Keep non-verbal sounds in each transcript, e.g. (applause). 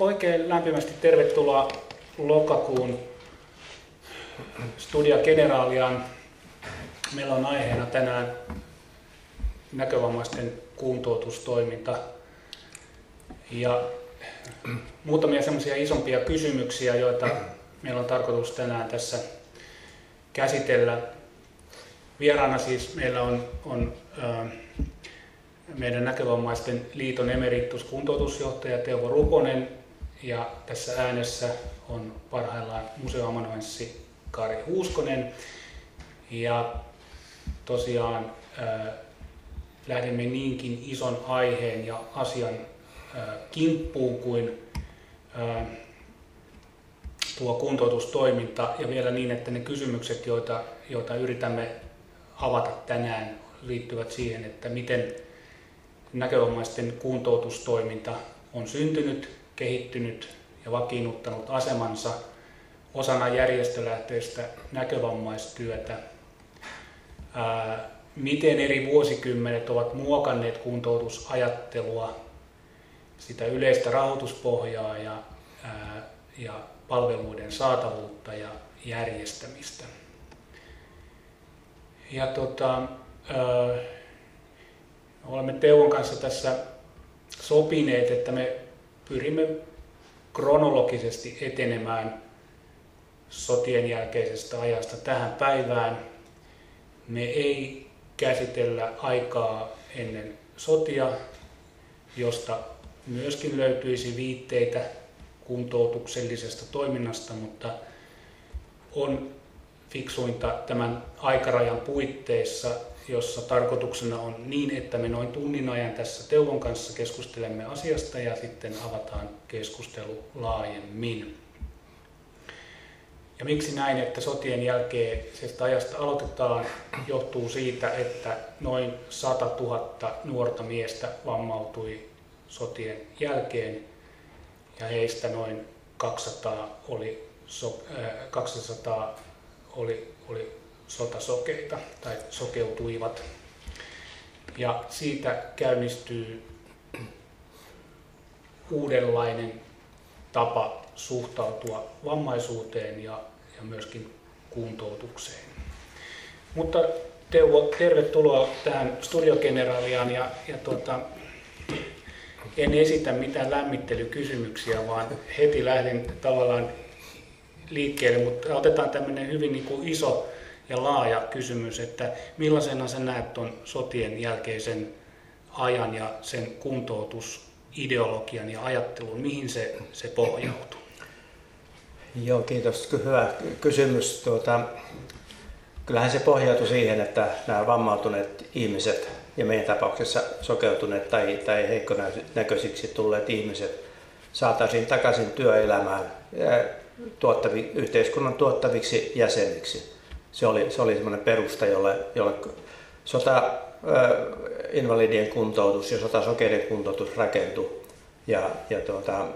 Oikein lämpimästi tervetuloa lokakuun Studia Generaaliaan. Meillä on aiheena tänään näkövammaisten kuntoutustoiminta ja muutamia semmoisia isompia kysymyksiä, joita meillä on tarkoitus tänään tässä käsitellä. Vieraana siis meillä on, on äh, meidän näkövammaisten liiton emerituskuntoutusjohtaja Teuvo Ruponen ja tässä äänessä on parhaillaan museoamanuenssi Kari Huuskonen. Ja tosiaan äh, lähdemme niinkin ison aiheen ja asian äh, kimppuun kuin äh, tuo kuntoutustoiminta ja vielä niin, että ne kysymykset, joita, joita yritämme avata tänään, liittyvät siihen, että miten näkövammaisten kuntoutustoiminta on syntynyt, kehittynyt ja vakiinnuttanut asemansa osana järjestölähtöistä näkövammaistyötä. Ää, miten eri vuosikymmenet ovat muokanneet kuntoutusajattelua, sitä yleistä rahoituspohjaa ja, ää, ja palveluiden saatavuutta ja järjestämistä. Ja tota, ää, olemme Teuvon kanssa tässä sopineet, että me pyrimme kronologisesti etenemään sotien jälkeisestä ajasta tähän päivään. Me ei käsitellä aikaa ennen sotia, josta myöskin löytyisi viitteitä kuntoutuksellisesta toiminnasta, mutta on fiksuinta tämän aikarajan puitteissa jossa tarkoituksena on niin, että me noin tunnin ajan tässä Teuvon kanssa keskustelemme asiasta ja sitten avataan keskustelu laajemmin. Ja miksi näin, että sotien jälkeisestä ajasta aloitetaan, johtuu siitä, että noin 100 000 nuorta miestä vammautui sotien jälkeen ja heistä noin 200 oli, 200 oli, oli sotasokeita tai sokeutuivat. Ja siitä käynnistyy uudenlainen tapa suhtautua vammaisuuteen ja, ja myöskin kuntoutukseen. Mutta Teuvo, tervetuloa tähän studiogeneraaliaan ja, ja tuota, en esitä mitään lämmittelykysymyksiä, vaan heti lähden tavallaan liikkeelle, mutta otetaan tämmöinen hyvin niin kuin iso ja laaja kysymys, että millaisena sä näet tuon sotien jälkeisen ajan ja sen kuntoutusideologian ja ajattelun, mihin se, se pohjautuu? Joo, kiitos. Hyvä kysymys. Tuota, kyllähän se pohjautui siihen, että nämä vammautuneet ihmiset ja meidän tapauksessa sokeutuneet tai, tai heikkonäköisiksi tulleet ihmiset saataisiin takaisin työelämään tuottavi, yhteiskunnan tuottaviksi jäseniksi se oli, se oli semmoinen perusta, jolle, jolle sota, invalidien kuntoutus ja sotasokeiden kuntoutus rakentui. Ja, ja tuota,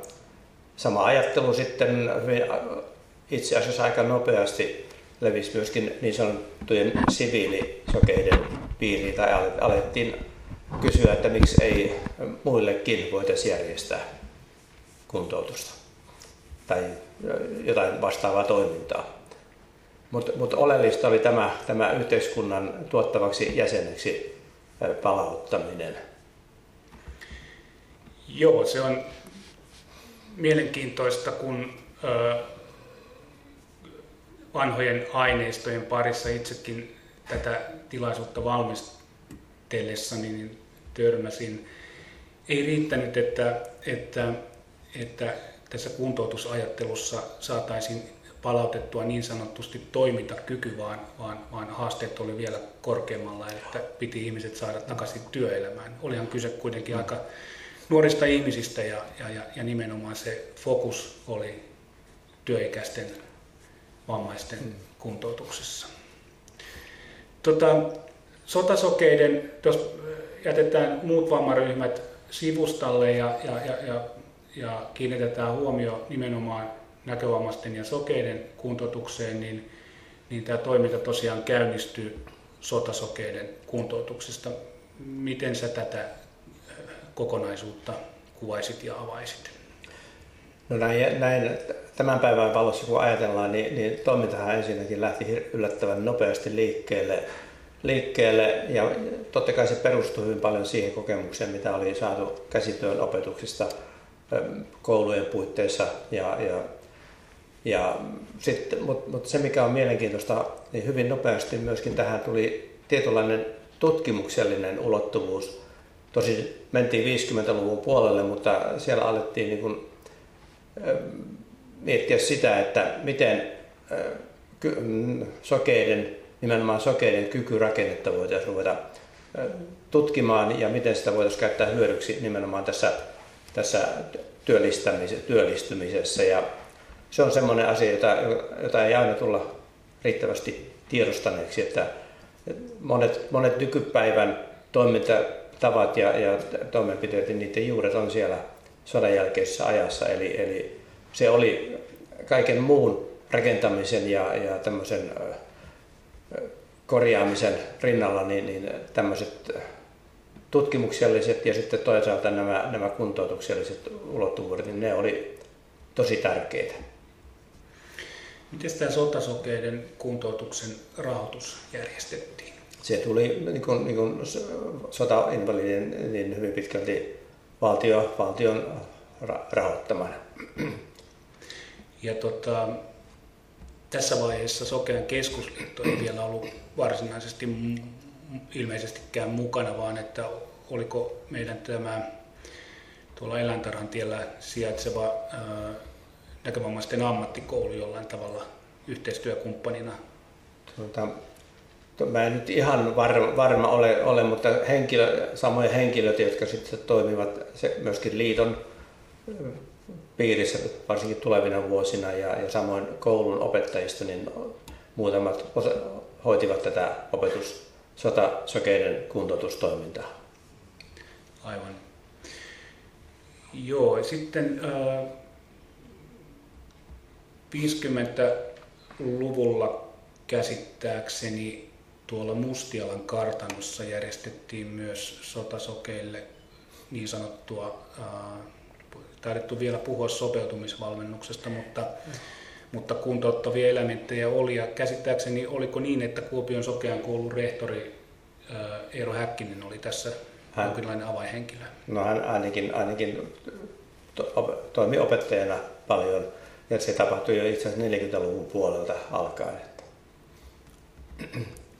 sama ajattelu sitten itse asiassa aika nopeasti levisi myöskin niin sanottujen siviilisokeiden piiriin tai alettiin kysyä, että miksi ei muillekin voitaisiin järjestää kuntoutusta tai jotain vastaavaa toimintaa. Mutta mut oleellista oli tämä, tämä yhteiskunnan tuottavaksi jäseneksi palauttaminen. Joo, se on mielenkiintoista, kun ö, vanhojen aineistojen parissa itsekin tätä tilaisuutta valmistellessani niin törmäsin. Ei riittänyt, että, että, että tässä kuntoutusajattelussa saataisiin palautettua niin sanotusti toimintakyky, vaan, vaan, vaan haasteet oli vielä korkeammalla, että piti ihmiset saada takaisin työelämään. Olihan kyse kuitenkin aika nuorista ihmisistä ja, ja, ja, ja nimenomaan se fokus oli työikäisten vammaisten mm. kuntoutuksessa. Tota, sotasokeiden, jos jätetään muut vammaryhmät sivustalle ja, ja, ja, ja, ja kiinnitetään huomio nimenomaan näkövammaisten ja sokeiden kuntoutukseen, niin, niin tämä toiminta tosiaan käynnistyy sotasokeiden kuntoutuksesta. Miten sä tätä äh, kokonaisuutta kuvaisit ja avaisit? No näin, näin tämän päivän valossa kun ajatellaan, niin, niin toimintahan ensinnäkin lähti yllättävän nopeasti liikkeelle, liikkeelle ja totta kai se perustui hyvin paljon siihen kokemukseen, mitä oli saatu käsityön opetuksista koulujen puitteissa ja, ja ja sitten, mutta, mutta se mikä on mielenkiintoista, niin hyvin nopeasti myöskin tähän tuli tietynlainen tutkimuksellinen ulottuvuus. Tosi mentiin 50-luvun puolelle, mutta siellä alettiin niin kuin, miettiä sitä, että miten mm, sokeiden, nimenomaan sokeiden kykyrakennetta voitaisiin ruveta tutkimaan ja miten sitä voitaisiin käyttää hyödyksi nimenomaan tässä, tässä työllistymisessä. Ja se on semmoinen asia, jota, jota ei aina tulla riittävästi tiedostaneeksi, että monet, monet nykypäivän toimintatavat ja, ja toimenpiteet, niin niiden juuret on siellä sodan jälkeisessä ajassa. Eli, eli se oli kaiken muun rakentamisen ja, ja tämmöisen korjaamisen rinnalla niin, niin tämmöiset tutkimukselliset ja sitten toisaalta nämä, nämä kuntoutukselliset ulottuvuudet, niin ne oli tosi tärkeitä. Miten tämä sotasokeiden kuntoutuksen rahoitus järjestettiin? Se tuli niin kuin, niin kuin sotainvalidien niin hyvin pitkälti valtio, valtion rahoittamana. Ja tota, tässä vaiheessa Sokean keskusliitto ei vielä ollut varsinaisesti ilmeisestikään mukana, vaan että oliko meidän tämä tuolla eläintarhan tiellä sijaitseva ää, näkövammaisten ammattikoulu jollain tavalla yhteistyökumppanina? Tuota, mä en nyt ihan varma, varma ole, ole, mutta henkilö, samoja henkilöitä, jotka sitten toimivat se, myöskin liiton piirissä, varsinkin tulevina vuosina, ja, ja samoin koulun opettajista, niin muutamat osa, hoitivat tätä opetus sotasokeiden kuntoutustoimintaa. Aivan. Joo, sitten äh, 50-luvulla käsittääkseni tuolla Mustialan kartanossa järjestettiin myös sotasokeille niin sanottua, ää, taidettu vielä puhua sopeutumisvalmennuksesta, mutta, mutta kuntouttavia elementtejä oli. Ja käsittääkseni oliko niin, että Kuopion sokean koulun rehtori ää, Eero Häkkinen oli tässä hän, jonkinlainen avainhenkilö? No hän ainakin, ainakin to, toimi opettajana paljon ja se tapahtui jo itse asiassa 40-luvun puolelta alkaen.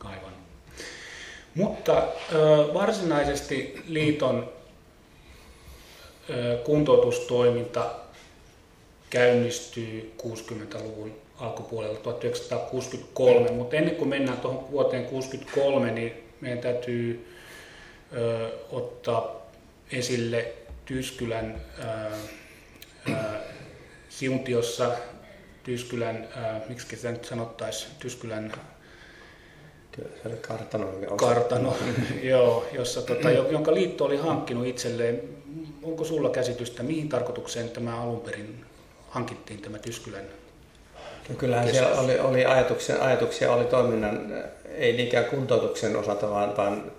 Aivan. Mutta varsinaisesti liiton kuntoutustoiminta käynnistyy 60-luvun alkupuolella 1963, mutta ennen kuin mennään tuohon vuoteen 1963, niin meidän täytyy ö, ottaa esille Tyskylän ö, ö, Siuntiossa Tyskylän, äh, miksi sitä nyt sanottaisiin, Tyskylän kartano, kartano (laughs) joo, jossa, tota, jonka liitto oli hankkinut itselleen. Onko sulla käsitystä, mihin tarkoitukseen tämä alun perin hankittiin tämä Tyskylän No kyllähän keskus. siellä oli, oli ajatuksia, ajatuksia oli toiminnan, ei niinkään kuntoutuksen osalta, vaan, vaan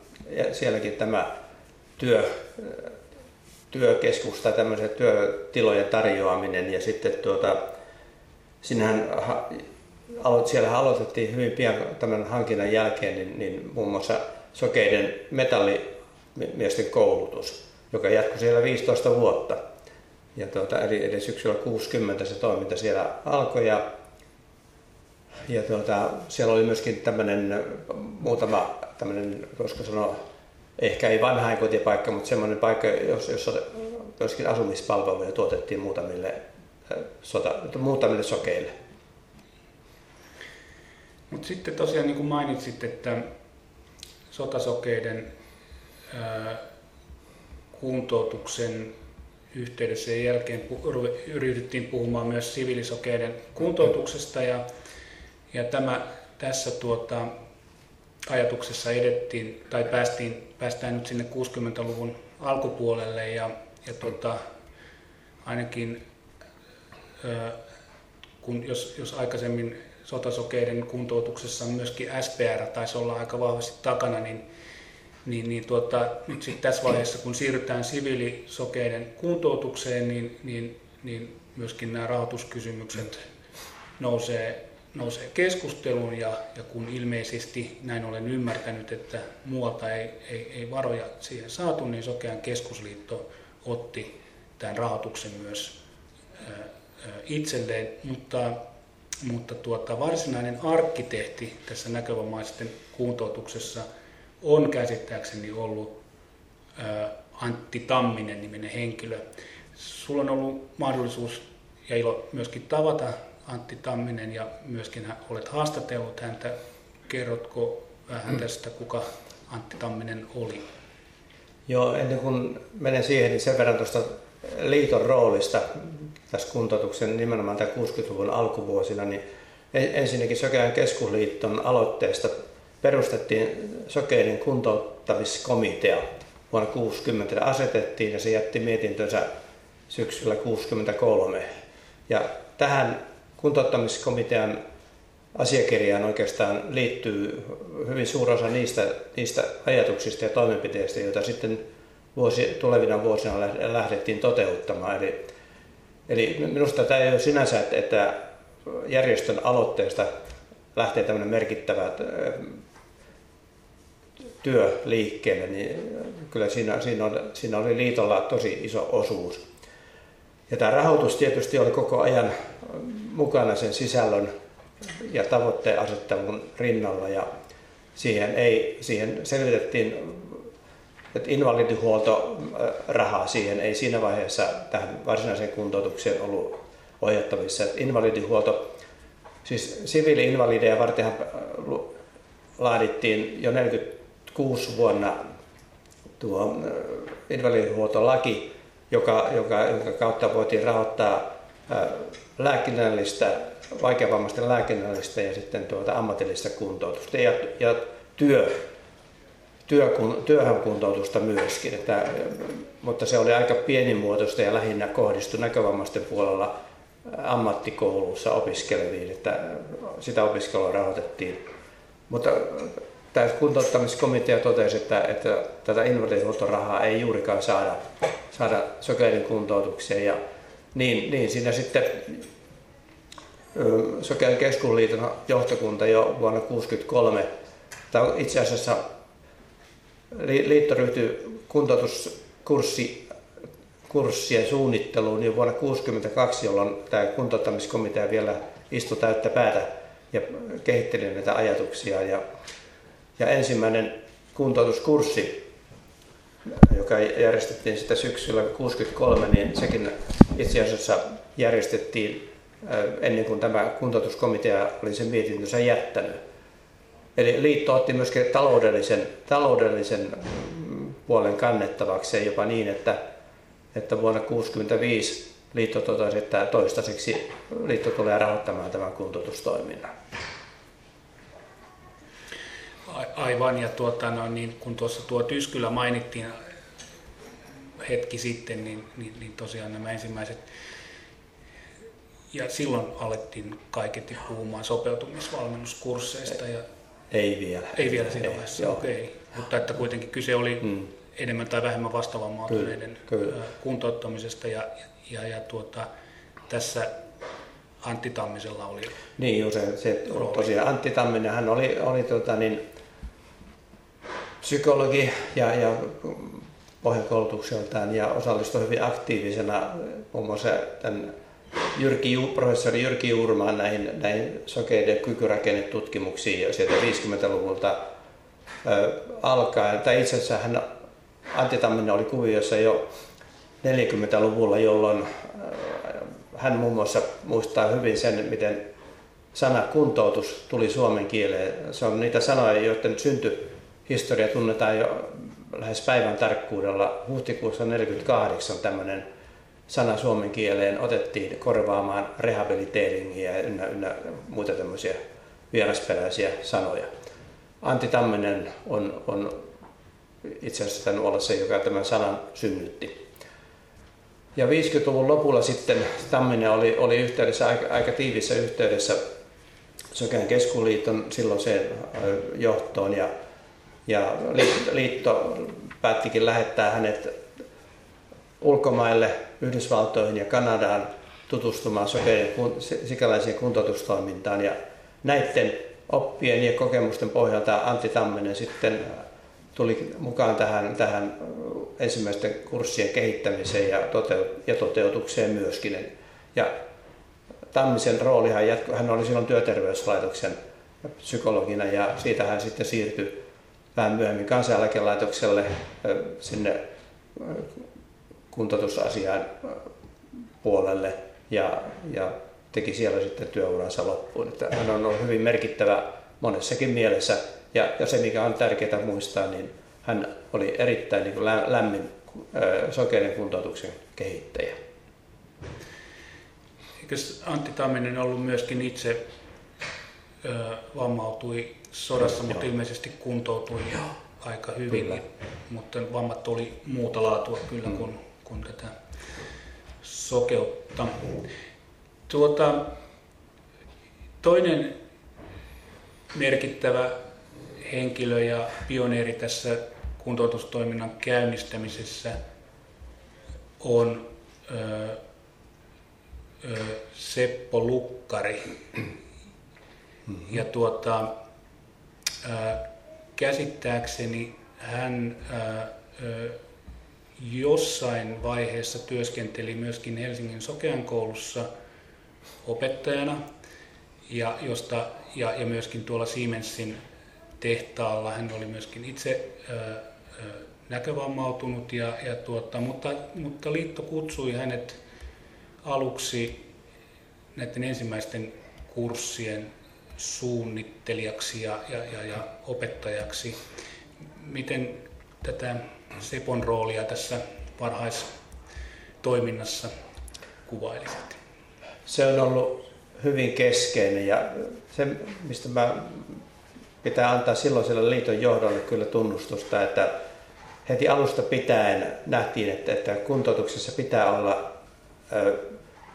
sielläkin tämä työ, työkeskus tai tämmöisen työtilojen tarjoaminen ja sitten tuota, sinähän siellä aloitettiin hyvin pian tämän hankinnan jälkeen niin, niin muun muassa sokeiden metallimiesten koulutus, joka jatkui siellä 15 vuotta. Ja tuota, eli, eli syksyllä 60 se toiminta siellä alkoi ja, ja tuota, siellä oli myöskin tämmöinen muutama tämmöinen, voisiko sanoa, ehkä ei vanhainkotipaikka, mutta semmoinen paikka, jossa myöskin asumispalveluja tuotettiin muutamille, sota, muutamille sokeille. Mutta sitten tosiaan niin kuin mainitsit, että sotasokeiden kuntoutuksen yhteydessä ja jälkeen ryhdyttiin puhumaan myös siviilisokeiden kuntoutuksesta ja, ja tämä, tässä tuota, ajatuksessa edettiin tai päästiin, päästään nyt sinne 60-luvun alkupuolelle ja, ja tuota, ainakin kun jos, jos aikaisemmin sotasokeiden kuntoutuksessa myöskin SPR taisi olla aika vahvasti takana, niin, niin, niin tuota, nyt sitten tässä vaiheessa, kun siirrytään siviilisokeiden kuntoutukseen, niin, niin, niin myöskin nämä rahoituskysymykset nousee, nousee keskusteluun ja, ja kun ilmeisesti näin olen ymmärtänyt, että muualta ei, ei, ei varoja siihen saatu, niin Sokean keskusliitto otti tämän rahoituksen myös itselleen, mutta, mutta tuota, varsinainen arkkitehti tässä näkövammaisten kuntoutuksessa on käsittääkseni ollut Antti Tamminen niminen henkilö. Sulla on ollut mahdollisuus ja ilo myöskin tavata Antti Tamminen ja myöskin olet haastatellut häntä. Kerrotko vähän mm. tästä, kuka Antti Tamminen oli? Joo, ennen kuin menen siihen, niin sen verran tuosta liiton roolista tässä kuntoutuksen nimenomaan tämän 60-luvun alkuvuosina, niin ensinnäkin Sokean keskusliiton aloitteesta perustettiin sokeiden kuntouttamiskomitea vuonna 60 asetettiin ja se jätti mietintönsä syksyllä 63. Ja tähän kuntouttamiskomitean asiakirjaan oikeastaan liittyy hyvin suuri osa niistä, niistä ajatuksista ja toimenpiteistä, joita sitten vuosi, tulevina vuosina lähdettiin toteuttamaan. Eli, eli minusta tämä ei ole sinänsä, että järjestön aloitteesta lähtee tämmöinen merkittävä työ liikkeelle, niin kyllä siinä, siinä, on, siinä oli liitolla tosi iso osuus. Ja tämä rahoitus tietysti oli koko ajan mukana sen sisällön ja tavoitteen asettelun rinnalla ja siihen, ei, siihen selvitettiin, että invalidihuoltorahaa siihen ei siinä vaiheessa tähän varsinaiseen kuntoutukseen ollut ohjattavissa. Että invalidihuolto, siis siviili-invalideja vartenhan laadittiin jo 46 vuonna tuo invalidihuoltolaki, joka, joka, jonka kautta voitiin rahoittaa lääkinnällistä, vaikeavammaisten lääkinnällistä ja sitten tuota ammatillista kuntoutusta ja, ja työ, työkun, työhön kuntoutusta myöskin. Että, mutta se oli aika pienimuotoista ja lähinnä kohdistui näkövammaisten puolella ammattikoulussa opiskeleviin, että sitä opiskelua rahoitettiin. Mutta tämä kuntouttamiskomitea totesi, että, että tätä invalidihuoltorahaa ei juurikaan saada, saada sokeiden kuntoutukseen. Ja niin, niin siinä sitten Sokeiden keskusliiton johtokunta jo vuonna 1963, tai itse asiassa liitto ryhtyi kuntoutuskurssi kurssien suunnitteluun jo vuonna 1962, jolloin tämä kuntouttamiskomitea vielä istui täyttä päätä ja kehitteli näitä ajatuksia. Ja ja ensimmäinen kuntoutuskurssi, joka järjestettiin sitä syksyllä 63, niin sekin itse asiassa järjestettiin äh, ennen kuin tämä kuntoutuskomitea oli sen mietintönsä jättänyt. Eli liitto otti myöskin taloudellisen, taloudellisen puolen kannettavaksi jopa niin, että, että vuonna 1965 liitto totesi, että toistaiseksi liitto tulee rahoittamaan tämän kuntoutustoiminnan. Aivan, ja tuota, no, niin, kun tuossa tuo Tyskylä mainittiin hetki sitten, niin, niin, niin tosiaan nämä ensimmäiset, ja silloin alettiin kaiketi puhumaan sopeutumisvalmennuskursseista. Ja, ei vielä. Ei vielä siinä vaiheessa, okei. Okay. Mutta että kuitenkin kyse oli hmm. enemmän tai vähemmän vastaavanmaatuneiden kuntouttamisesta, ja, ja, ja tuota, tässä Antti Tammisella oli Niin, jo se, se tosiaan Antti Tamminen, hän oli, oli tota, niin, psykologi ja, ja pohjakoulutukseltaan ja osallistui hyvin aktiivisena muun muassa tämän Jyrki, professori Jyrki Juurmaan näihin, näihin sokeiden kykyrakennetutkimuksiin jo sieltä 50-luvulta ö, alkaen. Tai itse asiassa hän, Antti Tamminen oli kuviossa jo 40-luvulla, jolloin ö, hän muun muassa muistaa hyvin sen, miten sana kuntoutus tuli suomen kieleen. Se on niitä sanoja, joiden synty historia tunnetaan jo lähes päivän tarkkuudella. Huhtikuussa 1948 tämmöinen sana suomen kieleen otettiin korvaamaan rehabiliteeringia ynnä, ynnä muita tämmöisiä vierasperäisiä sanoja. Antti Tamminen on, on itse asiassa tämän olla se, joka tämän sanan synnytti. Ja 50-luvun lopulla sitten Tamminen oli, oli yhteydessä, aika, aika tiivissä yhteydessä Sokean keskuliiton silloiseen johtoon ja ja liitto päättikin lähettää hänet ulkomaille, Yhdysvaltoihin ja Kanadaan tutustumaan sokeiden sikäläiseen kuntoutustoimintaan. Ja näiden oppien ja kokemusten pohjalta Antti Tamminen sitten tuli mukaan tähän, tähän ensimmäisten kurssien kehittämiseen ja, toteut- ja toteutukseen myöskin. Ja Tammisen roolihan jatkui, hän oli silloin työterveyslaitoksen psykologina ja siitä hän sitten siirtyi vähän myöhemmin kansaneläkelaitokselle sinne kuntoutusasian puolelle ja, ja teki siellä sitten työuransa loppuun. Että hän on ollut hyvin merkittävä monessakin mielessä ja, ja se mikä on tärkeää muistaa, niin hän oli erittäin niin kuin lämmin sokeiden kuntoutuksen kehittäjä. Eikö Antti Tamminen ollut myöskin itse vammautui sodassa, Joo. mutta ilmeisesti kuntoutui Joo. aika hyvin, kyllä. mutta vammat oli muuta laatua kyllä mm. kuin, kuin tätä sokeutta. Tuota, toinen merkittävä henkilö ja pioneeri tässä kuntoutustoiminnan käynnistämisessä on ö, ö, Seppo Lukkari. Mm-hmm. Ja tuota, käsittääkseni hän ö, jossain vaiheessa työskenteli myöskin Helsingin Sokean koulussa opettajana ja, josta, ja, ja myöskin tuolla Siemensin tehtaalla. Hän oli myöskin itse ö, näkövammautunut, ja, ja tuota, mutta, mutta liitto kutsui hänet aluksi näiden ensimmäisten kurssien suunnittelijaksi ja, ja, ja, ja opettajaksi. Miten tätä Sepon roolia tässä varhaistoiminnassa kuvailisit? Se on ollut hyvin keskeinen ja se, mistä mä pitää antaa silloiselle liiton johdolle kyllä tunnustusta, että heti alusta pitäen nähtiin, että, että kuntoutuksessa pitää olla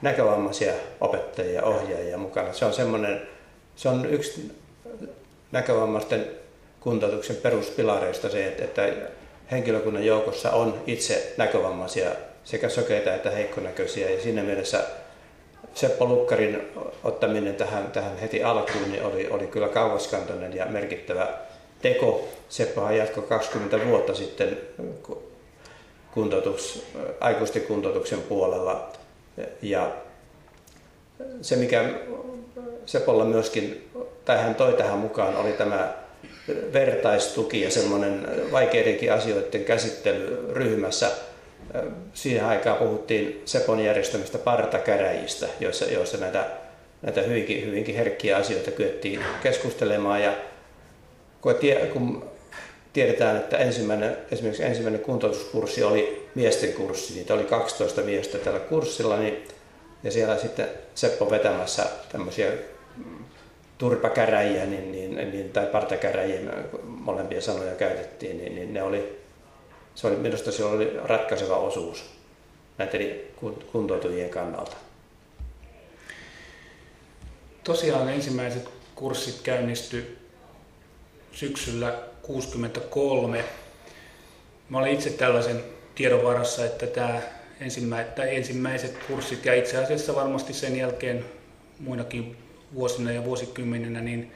näkövammaisia opettajia ja ohjaajia mukana. Se on semmoinen, se on yksi näkövammaisten kuntoutuksen peruspilareista se, että, että henkilökunnan joukossa on itse näkövammaisia sekä sokeita että heikkonäköisiä ja siinä mielessä Seppo Lukkarin ottaminen tähän, tähän heti alkuun niin oli, oli kyllä kauaskantoinen ja merkittävä teko. Seppohan jatkoi 20 vuotta sitten kuntoutus, aikuisten kuntoutuksen puolella. Ja se, mikä Sepolla myöskin, tai hän toi tähän mukaan, oli tämä vertaistuki ja semmoinen vaikeidenkin asioiden käsittely ryhmässä – siihen aikaan puhuttiin Sepon järjestämistä partakäräjistä, joissa, joissa näitä, näitä hyvinkin, hyvinkin herkkiä asioita kyettiin keskustelemaan. Ja kun, tie, kun tiedetään, että ensimmäinen, esimerkiksi ensimmäinen kuntoutuskurssi oli miesten kurssi, niitä oli 12 miestä tällä kurssilla, niin, ja siellä sitten Seppo vetämässä tämmöisiä turpakäräjiä niin, niin, niin, tai partakäräjiä, molempia sanoja käytettiin, niin, niin ne oli se oli, minusta se oli ratkaiseva osuus näiden kuntoutujien kannalta. Tosiaan ensimmäiset kurssit käynnistyi syksyllä 63. Mä olin itse tällaisen tiedon varassa, että tämä ensimmä, tai ensimmäiset kurssit ja itse asiassa varmasti sen jälkeen muinakin vuosina ja vuosikymmeninä, niin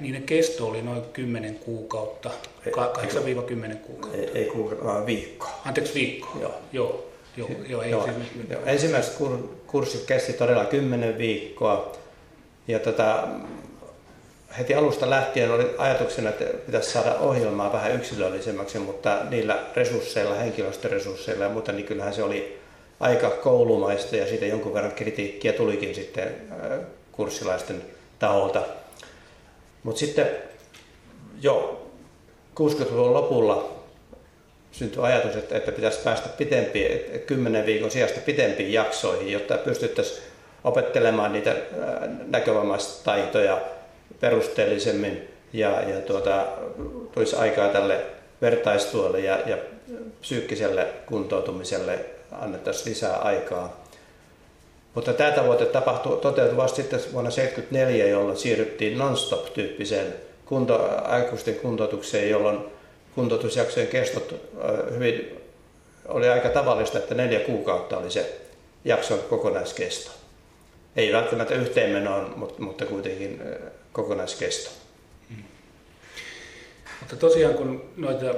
niiden kesto oli noin 10 kuukautta, 8-10 kuukautta. Ei, ei kuukautta, vaan viikko. Anteeksi, viikko. Joo. Joo. Joo, joo, ei joo, siis... joo. Ensimmäiset kurssit kesti todella 10 viikkoa. Ja tota, heti alusta lähtien oli ajatuksena, että pitäisi saada ohjelmaa vähän yksilöllisemmäksi, mutta niillä resursseilla, henkilöstöresursseilla ja muuta, niin kyllähän se oli aika koulumaista ja siitä jonkun verran kritiikkiä tulikin sitten kurssilaisten taholta. Mutta sitten jo 60-luvun lopulla syntyi ajatus, että, että pitäisi päästä pitempiin, kymmenen viikon sijasta pitempiin jaksoihin, jotta pystyttäisiin opettelemaan niitä näkövamaistaitoja perusteellisemmin ja, ja tuota, tulisi aikaa tälle vertaistuolle ja, ja psyykkiselle kuntoutumiselle annettaisiin lisää aikaa. Mutta tämä tavoite tapahtui, toteutui vasta sitten vuonna 1974, jolloin siirryttiin non-stop-tyyppiseen kunto, aikuisten kuntoutukseen, jolloin kuntoutusjaksojen kestot hyvin oli aika tavallista, että neljä kuukautta oli se jakson kokonaiskesto. Ei välttämättä yhteenmenoon, mutta, mutta kuitenkin kokonaiskesto. Hmm. Mutta tosiaan kun noita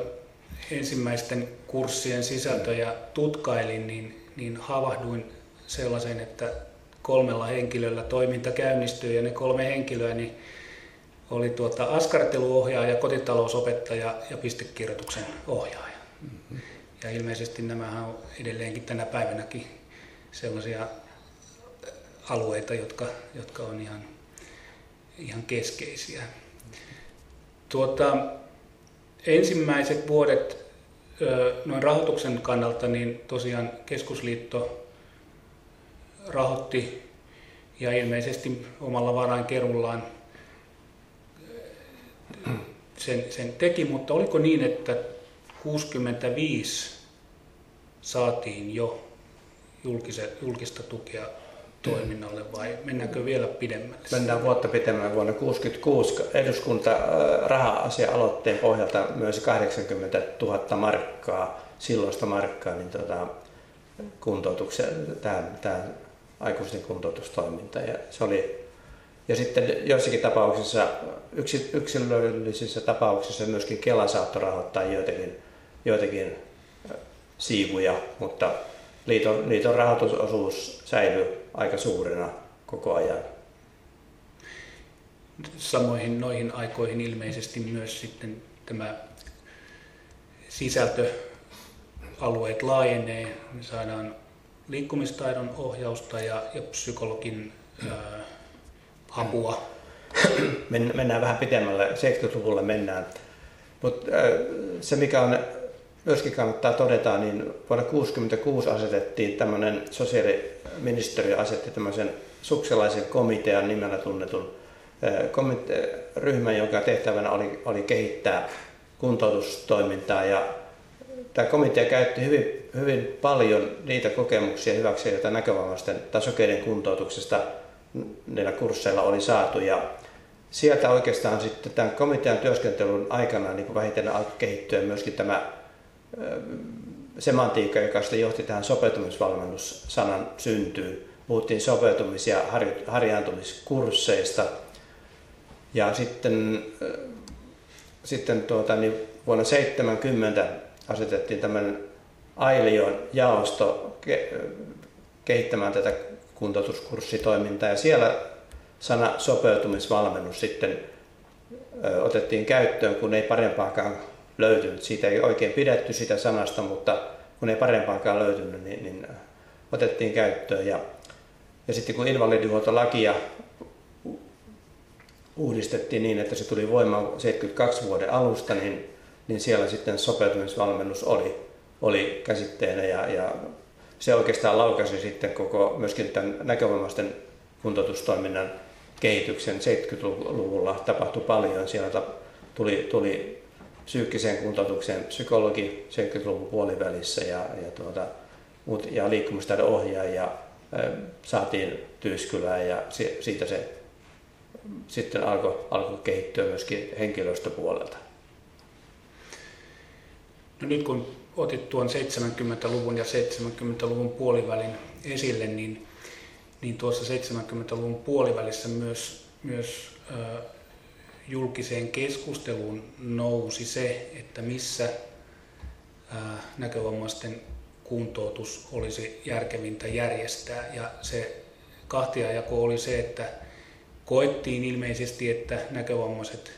ensimmäisten kurssien sisältöjä tutkailin, niin, niin havahduin sellaisen, että kolmella henkilöllä toiminta käynnistyy ja ne kolme henkilöä niin oli tuota askarteluohjaaja, kotitalousopettaja ja pistekirjoituksen ohjaaja. Mm-hmm. Ja ilmeisesti nämä on edelleenkin tänä päivänäkin sellaisia alueita, jotka, jotka on ihan, ihan keskeisiä. Tuota, ensimmäiset vuodet noin rahoituksen kannalta, niin tosiaan keskusliitto rahoitti ja ilmeisesti omalla varainkerullaan sen, sen teki, mutta oliko niin, että 65 saatiin jo julkista tukea toiminnalle vai mennäänkö vielä pidemmälle? Mennään vuotta pidemmälle. Vuonna 1966 eduskunta äh, raha-asia-aloitteen pohjalta myös 80 000 markkaa, silloista markkaa, niin tota, kuntoutukseen, tähän, tähän aikuisten kuntoutustoimintaan. Ja, se oli, ja sitten joissakin tapauksissa, yksilöllisissä tapauksissa myöskin Kela saattoi rahoittaa joitakin, joitakin äh, siivuja, mutta liiton, liiton rahoitusosuus säilyi aika suurena koko ajan. Samoihin noihin aikoihin ilmeisesti myös sitten tämä sisältöalueet laajenee, me saadaan liikkumistaidon ohjausta ja, ja psykologin ää, apua. Mennään vähän pitemmälle, 70-luvulle mennään. Mutta se mikä on myöskin kannattaa todeta, niin vuonna 1966 asetettiin tämmöinen sosiaaliministeriö asetti tämmöisen sukselaisen komitean nimellä tunnetun ryhmän, jonka tehtävänä oli, oli kehittää kuntoutustoimintaa ja tämä komitea käytti hyvin, hyvin paljon niitä kokemuksia hyväksi, joita näkövammaisten tai sokeiden kuntoutuksesta niillä kursseilla oli saatu. Ja sieltä oikeastaan sitten tämän komitean työskentelyn aikana niin vähitellen alkoi kehittyä myöskin tämä semantiikka, joka sitten johti tähän sopeutumisvalmennussanan syntyyn. Puhuttiin sopeutumis- ja harjaantumiskursseista. Ja sitten, sitten tuota, niin vuonna 70 asetettiin tämmöinen Ailion jaosto kehittämään tätä kuntoutuskurssitoimintaa ja siellä sana sopeutumisvalmennus sitten otettiin käyttöön, kun ei parempaakaan löytynyt. Siitä ei oikein pidetty sitä sanasta, mutta kun ei parempaakaan löytynyt, niin, niin otettiin käyttöön. Ja, ja sitten kun invalidihuoltolakia uudistettiin niin, että se tuli voimaan 72 vuoden alusta, niin, niin siellä sitten sopeutumisvalmennus oli, oli käsitteenä ja, ja se oikeastaan laukasi sitten koko myöskin tämän näkövammaisten kuntoutustoiminnan kehityksen 70-luvulla tapahtui paljon. Siellä tuli, tuli psyykkiseen kuntoutukseen psykologi 70-luvun puolivälissä ja, ja, tuota, ja liikkumistaidon ohjaaja saatiin Tyyskylään ja siitä se sitten alkoi alko kehittyä myöskin henkilöstöpuolelta. No nyt kun otit tuon 70-luvun ja 70-luvun puolivälin esille, niin, niin tuossa 70-luvun puolivälissä myös, myös julkiseen keskusteluun nousi se, että missä näkövammaisten kuntoutus olisi järkevintä järjestää. Ja se kahtiajako oli se, että koettiin ilmeisesti, että näkövammaiset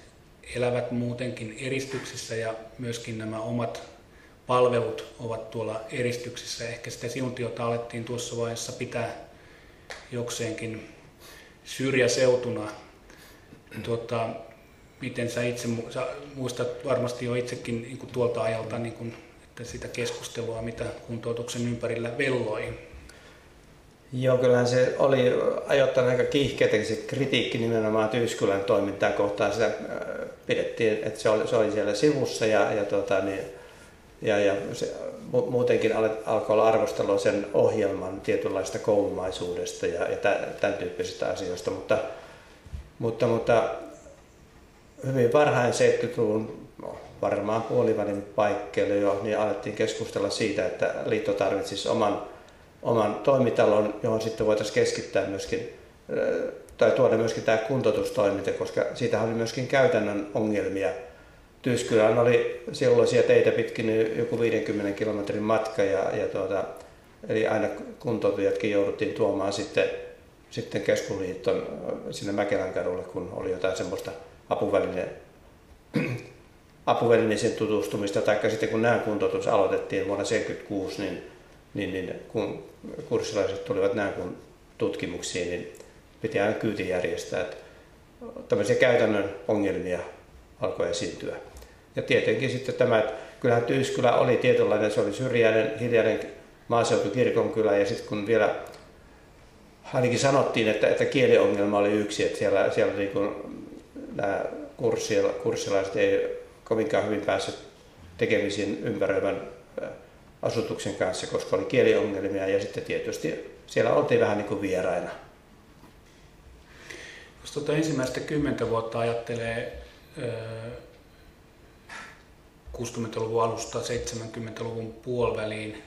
elävät muutenkin eristyksissä ja myöskin nämä omat palvelut ovat tuolla eristyksissä. Ehkä sitä siuntiota alettiin tuossa vaiheessa pitää jokseenkin syrjäseutuna. Tuota, miten sä itse sä muistat varmasti jo itsekin niin kuin tuolta ajalta niin kuin, että sitä keskustelua, mitä kuntoutuksen ympärillä velloi? Joo, kyllähän se oli ajoittain aika kiihkeätä se kritiikki nimenomaan Tyyskylän toimintaa kohtaan. Sitä äh, pidettiin, että se oli, se oli siellä sivussa ja, ja, tota, niin, ja, ja se, muutenkin alkoi olla arvostelua sen ohjelman tietynlaista koulumaisuudesta ja, ja tämän tyyppisistä asioista, mutta, mutta, mutta hyvin varhain 70-luvun, no, varmaan puolivälin paikkeille jo, niin alettiin keskustella siitä, että liitto tarvitsisi oman, oman toimitalon, johon sitten voitaisiin keskittää myöskin tai tuoda myöskin tämä kuntoutustoiminta, koska siitä oli myöskin käytännön ongelmia. Tyyskylään oli silloisia teitä pitkin joku 50 kilometrin matka ja, ja tuota, eli aina kuntoutujatkin jouduttiin tuomaan sitten, sitten keskusliiton sinne Mäkelän kadulle, kun oli jotain semmoista apuväline, (clears throat) apuvälineisen tutustumista, tai sitten kun nämä kuntoutus aloitettiin vuonna 1976, niin, niin, niin kun kurssilaiset tulivat nämä tutkimuksiin, niin piti aina kyyti järjestää. Että tämmöisiä käytännön ongelmia alkoi esiintyä. Ja tietenkin sitten tämä, että kyllähän Tyyskylä oli tietynlainen, se oli syrjäinen, hiljainen maaseutukirkonkylä ja sitten kun vielä ainakin sanottiin, että, että kieliongelma oli yksi, että siellä, siellä niin kuin nämä kurssilaiset ei kovinkaan hyvin päässyt tekemisiin ympäröivän asutuksen kanssa, koska oli kieliongelmia ja sitten tietysti siellä oltiin vähän niin kuin vieraina. Jos tuota ensimmäistä kymmentä vuotta ajattelee 60-luvun alusta 70-luvun puoliväliin,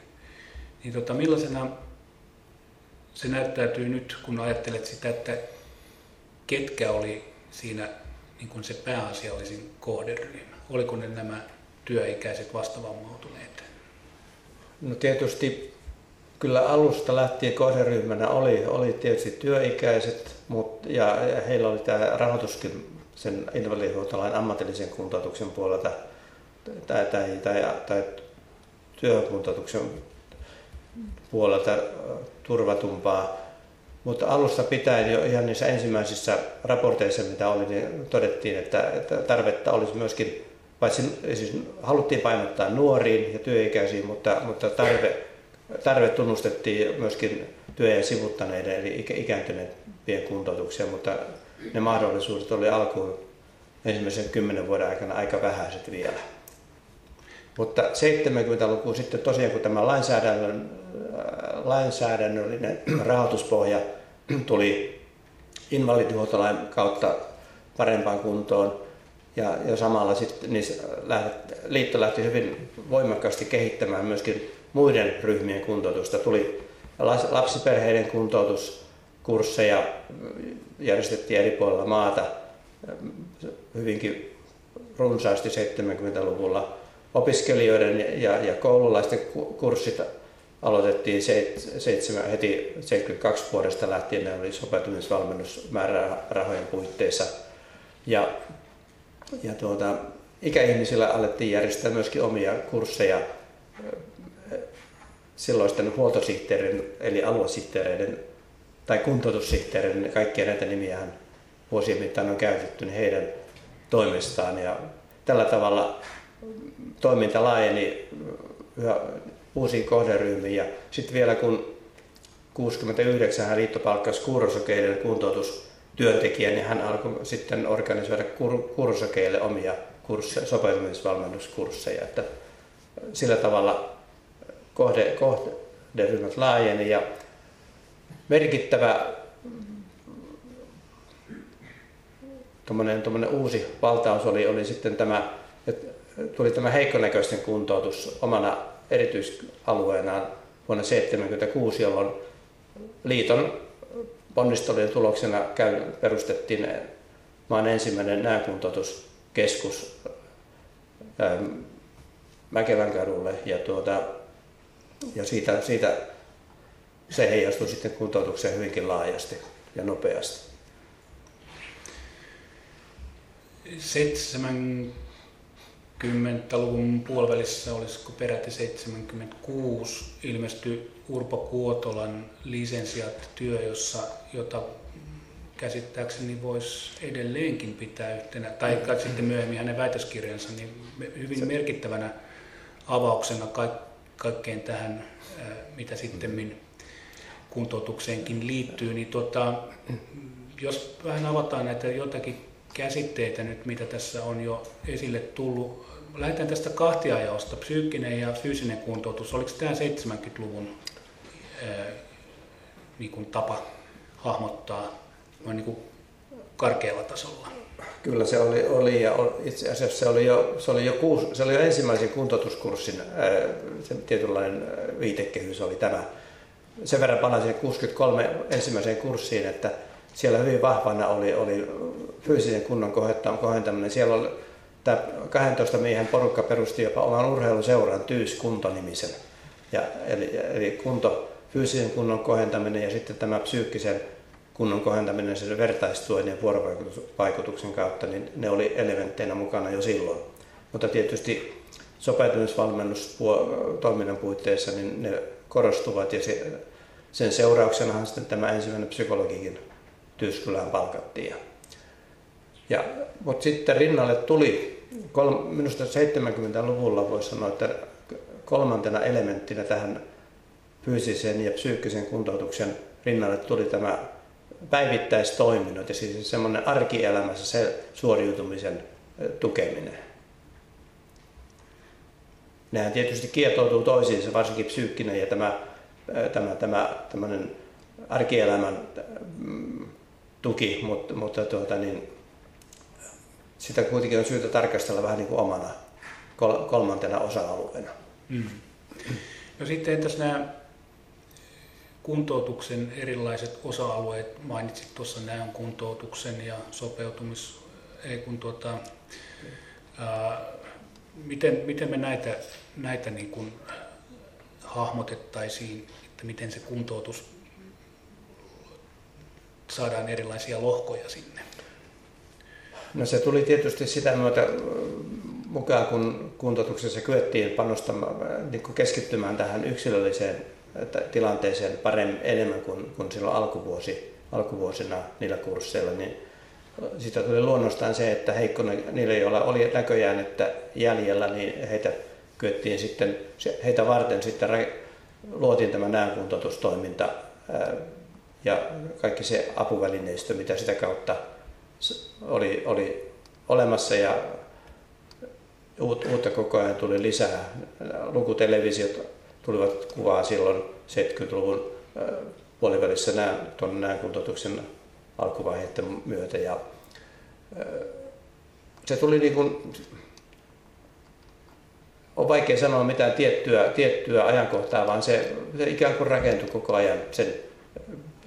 niin tota, millaisena se näyttäytyy nyt, kun ajattelet sitä, että ketkä oli siinä niin kuin se pääasiallisin kohderyhmä? Oliko ne nämä työikäiset vastavammautuneet? No tietysti kyllä alusta lähtien kohderyhmänä oli, oli tietysti työikäiset, mutta, ja, ja heillä oli tämä rahoituskin sen invalidihuoltolain ammatillisen kuntoutuksen puolelta tai, tai, tai, tai työkuntoutuksen puolelta turvatumpaa. Mutta alusta pitäen jo ihan niissä ensimmäisissä raporteissa, mitä oli, niin todettiin, että, että tarvetta olisi myöskin, paitsi siis haluttiin painottaa nuoriin ja työikäisiin, mutta, mutta tarve tarve tunnustettiin myöskin työjän sivuttaneiden eli ikääntyneiden kuntoutuksia, mutta ne mahdollisuudet oli alkuun ensimmäisen kymmenen vuoden aikana aika vähäiset vielä. Mutta 70-luku sitten tosiaan, kun tämä lainsäädännön, lainsäädännöllinen rahoituspohja tuli invalidihuoltolain kautta parempaan kuntoon, ja, ja samalla sitten niin liitto lähti hyvin voimakkaasti kehittämään myöskin muiden ryhmien kuntoutusta. Tuli lapsiperheiden kuntoutuskursseja, järjestettiin eri puolilla maata hyvinkin runsaasti 70-luvulla. Opiskelijoiden ja, ja koululaisten kurssit aloitettiin seitsemän, heti 72 vuodesta lähtien, ne oli sopeutumisvalmennusmäärärahojen puitteissa. Ja, ja tuota, ikäihmisillä alettiin järjestää myöskin omia kursseja silloisten huoltosihteerin eli aluesihteereiden tai kuntoutussihteereiden, kaikkia näitä nimiähän vuosien mittaan on käytetty, niin heidän toimestaan. Ja tällä tavalla toiminta laajeni yhä uusiin kohderyhmiin. Ja sitten vielä kun 69 hän liitto palkkasi kuurosokeiden kuntoutustyöntekijän, niin hän alkoi sitten organisoida kuurosokeille omia kursseja, sopeutumisvalmennuskursseja. Että sillä tavalla kohde, kohderyhmät laajeni ja merkittävä tommonen, tommonen uusi valtaus oli, oli sitten tämä, tuli tämä heikkonäköisten kuntoutus omana erityisalueenaan vuonna 1976, jolloin liiton ponnistelujen tuloksena perustettiin maan ensimmäinen nääkuntoutuskeskus Mäkelän kadulle ja tuota, ja siitä, siitä se heijastui sitten kuntoutukseen hyvinkin laajasti ja nopeasti. 70-luvun puolivälissä, olisiko peräti 76, ilmestyi Urpo Kuotolan lisensiaattityö, jossa, jota käsittääkseni voisi edelleenkin pitää yhtenä, tai sitten myöhemmin hänen väitöskirjansa, niin hyvin merkittävänä avauksena kaikki kaikkeen tähän, mitä sitten kuntoutukseenkin liittyy, niin tuota, jos vähän avataan näitä jotakin käsitteitä nyt, mitä tässä on jo esille tullut. Lähdetään tästä kahtiajaosta, psyykkinen ja fyysinen kuntoutus. Oliko tämä 70-luvun ää, niin kuin tapa hahmottaa vai niin kuin karkealla tasolla. Kyllä se oli, oli ja itse asiassa se oli jo, se oli jo, kuusi, se oli jo ensimmäisen kuntoutuskurssin se tietynlainen viitekehys oli tämä. Sen verran palasin 63 ensimmäiseen kurssiin, että siellä hyvin vahvana oli, oli fyysisen kunnon kohentaminen. Siellä oli tämä 12 miehen porukka perusti jopa oman urheiluseuran Tyys Kunto-nimisen. Ja, eli, eli kunto, fyysisen kunnon kohentaminen ja sitten tämä psyykkisen kunnon kohentaminen sen vertaistuen ja vuorovaikutuksen kautta, niin ne oli elementteinä mukana jo silloin. Mutta tietysti sopeutumisvalmennustoiminnan puitteissa niin ne korostuvat ja se, sen seurauksenahan sitten tämä ensimmäinen psykologikin Tyyskylään palkattiin. Ja, mutta sitten rinnalle tuli, kol, minusta 70-luvulla voisi sanoa, että kolmantena elementtinä tähän fyysisen ja psyykkisen kuntoutuksen rinnalle tuli tämä päivittäistoiminnot ja siis semmoinen arkielämässä se suoriutumisen tukeminen. Nehän tietysti kietoutuu toisiinsa, varsinkin psyykkinen ja tämä, tämä, tämä arkielämän mm, tuki, mutta, mutta tuota, niin, sitä kuitenkin on syytä tarkastella vähän niin kuin omana kolmantena osa-alueena. Mm. No sitten entäs nämä kuntoutuksen erilaiset osa-alueet, mainitsit tuossa näön kuntoutuksen ja sopeutumis, ei kun tuota, ää, miten, miten me näitä, näitä niin kuin hahmotettaisiin, että miten se kuntoutus saadaan erilaisia lohkoja sinne? No se tuli tietysti sitä myötä mukaan, kun kuntoutuksessa kyettiin panostamaan, niin keskittymään tähän yksilölliseen tilanteeseen paremmin enemmän kuin, kuin silloin alkuvuosi, alkuvuosina niillä kursseilla, niin sitä tuli luonnostaan se, että heikko niille, joilla oli näköjään, että jäljellä, niin heitä kyettiin sitten, heitä varten sitten luotiin tämä näönkuntoutustoiminta ja kaikki se apuvälineistö, mitä sitä kautta oli, oli olemassa ja uutta koko ajan tuli lisää. Lukutelevisiot tulivat kuvaa silloin 70-luvun puolivälissä tuon näönkuntoutuksen alkuvaiheiden myötä. Ja, se tuli niin kuin, on vaikea sanoa mitään tiettyä, tiettyä ajankohtaa, vaan se, se ikään kuin rakentui koko ajan sen,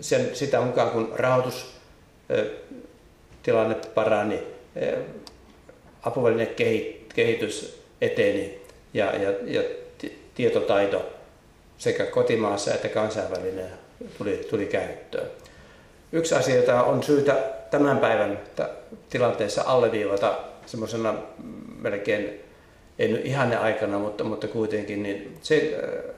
sen, sitä mukaan, kun rahoitustilanne parani, apuväline kehitys eteni ja, ja, ja tietotaito sekä kotimaassa että kansainvälinen tuli, tuli käyttöön. Yksi asia, jota on syytä tämän päivän tilanteessa alleviivata semmoisena melkein, ei nyt ihanne aikana, mutta, mutta kuitenkin, niin se äh,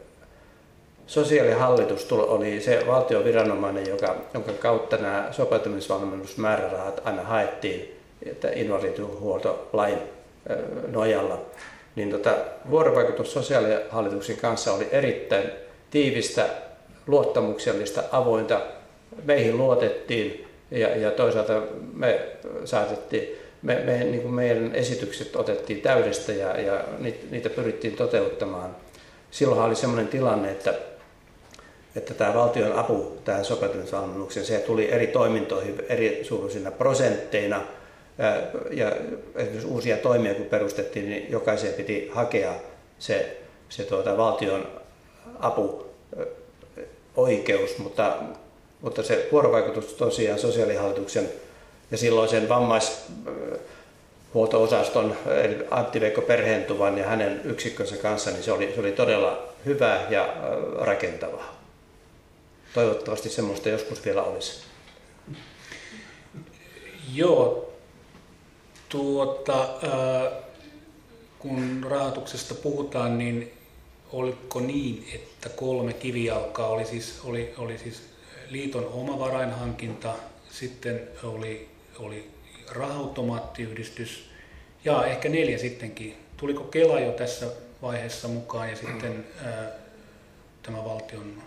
sosiaalihallitus oli se valtioviranomainen, joka, jonka kautta nämä sopeutumisvalmennusmäärärahat aina haettiin että invalidihuoltolain nojalla niin tota, vuorovaikutus sosiaalihallituksen kanssa oli erittäin tiivistä, luottamuksellista, avointa. Meihin luotettiin ja, ja toisaalta me saatettiin, me, me, niin kuin meidän esitykset otettiin täydestä ja, ja niitä, niitä pyrittiin toteuttamaan. Silloin oli sellainen tilanne, että, että tämä valtion apu tähän sopeutumisvalmennukseen, se tuli eri toimintoihin eri suuruisina prosentteina – ja esimerkiksi uusia toimia kun perustettiin, niin jokaiseen piti hakea se, se tuota, valtion apu oikeus, mutta, mutta se vuorovaikutus tosiaan sosiaalihallituksen ja silloisen vammaishuolto-osaston Antti Veikko Perhentuvan ja hänen yksikkönsä kanssa, niin se oli, se oli todella hyvä ja rakentava. Toivottavasti semmoista joskus vielä olisi. Joo, Tuota, kun rahoituksesta puhutaan, niin oliko niin, että kolme kivijalkaa oli siis, oli, oli siis liiton oma varainhankinta, sitten oli, oli rahautomaattiyhdistys ja ehkä neljä sittenkin. Tuliko Kela jo tässä vaiheessa mukaan ja sitten ää, tämä valtion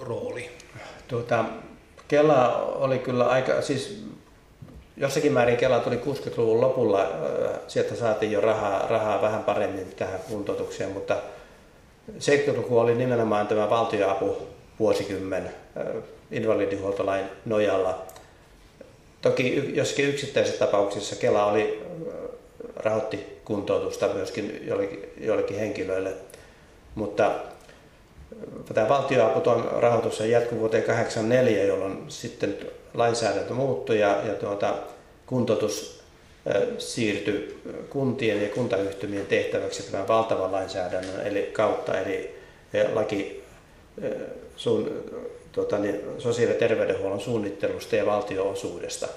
rooli? Tuota, Kela oli kyllä aika, siis jossakin määrin Kela tuli 60-luvun lopulla, sieltä saatiin jo rahaa, rahaa vähän paremmin tähän kuntoutukseen, mutta 70-luku oli nimenomaan tämä valtioapu vuosikymmen invalidihuoltolain nojalla. Toki jossakin yksittäisissä tapauksissa Kela oli, rahoitti kuntoutusta myöskin jollekin, jollekin henkilöille, mutta tämä valtioapu rahoitus jatkuu vuoteen 1984, jolloin sitten lainsäädäntö muuttui ja, ja tuota, kuntoutus siirtyi kuntien ja kuntayhtymien tehtäväksi tämän valtavan lainsäädännön eli kautta, eli laki sun, tuota, niin, sosiaali- ja terveydenhuollon suunnittelusta ja valtioosuudesta.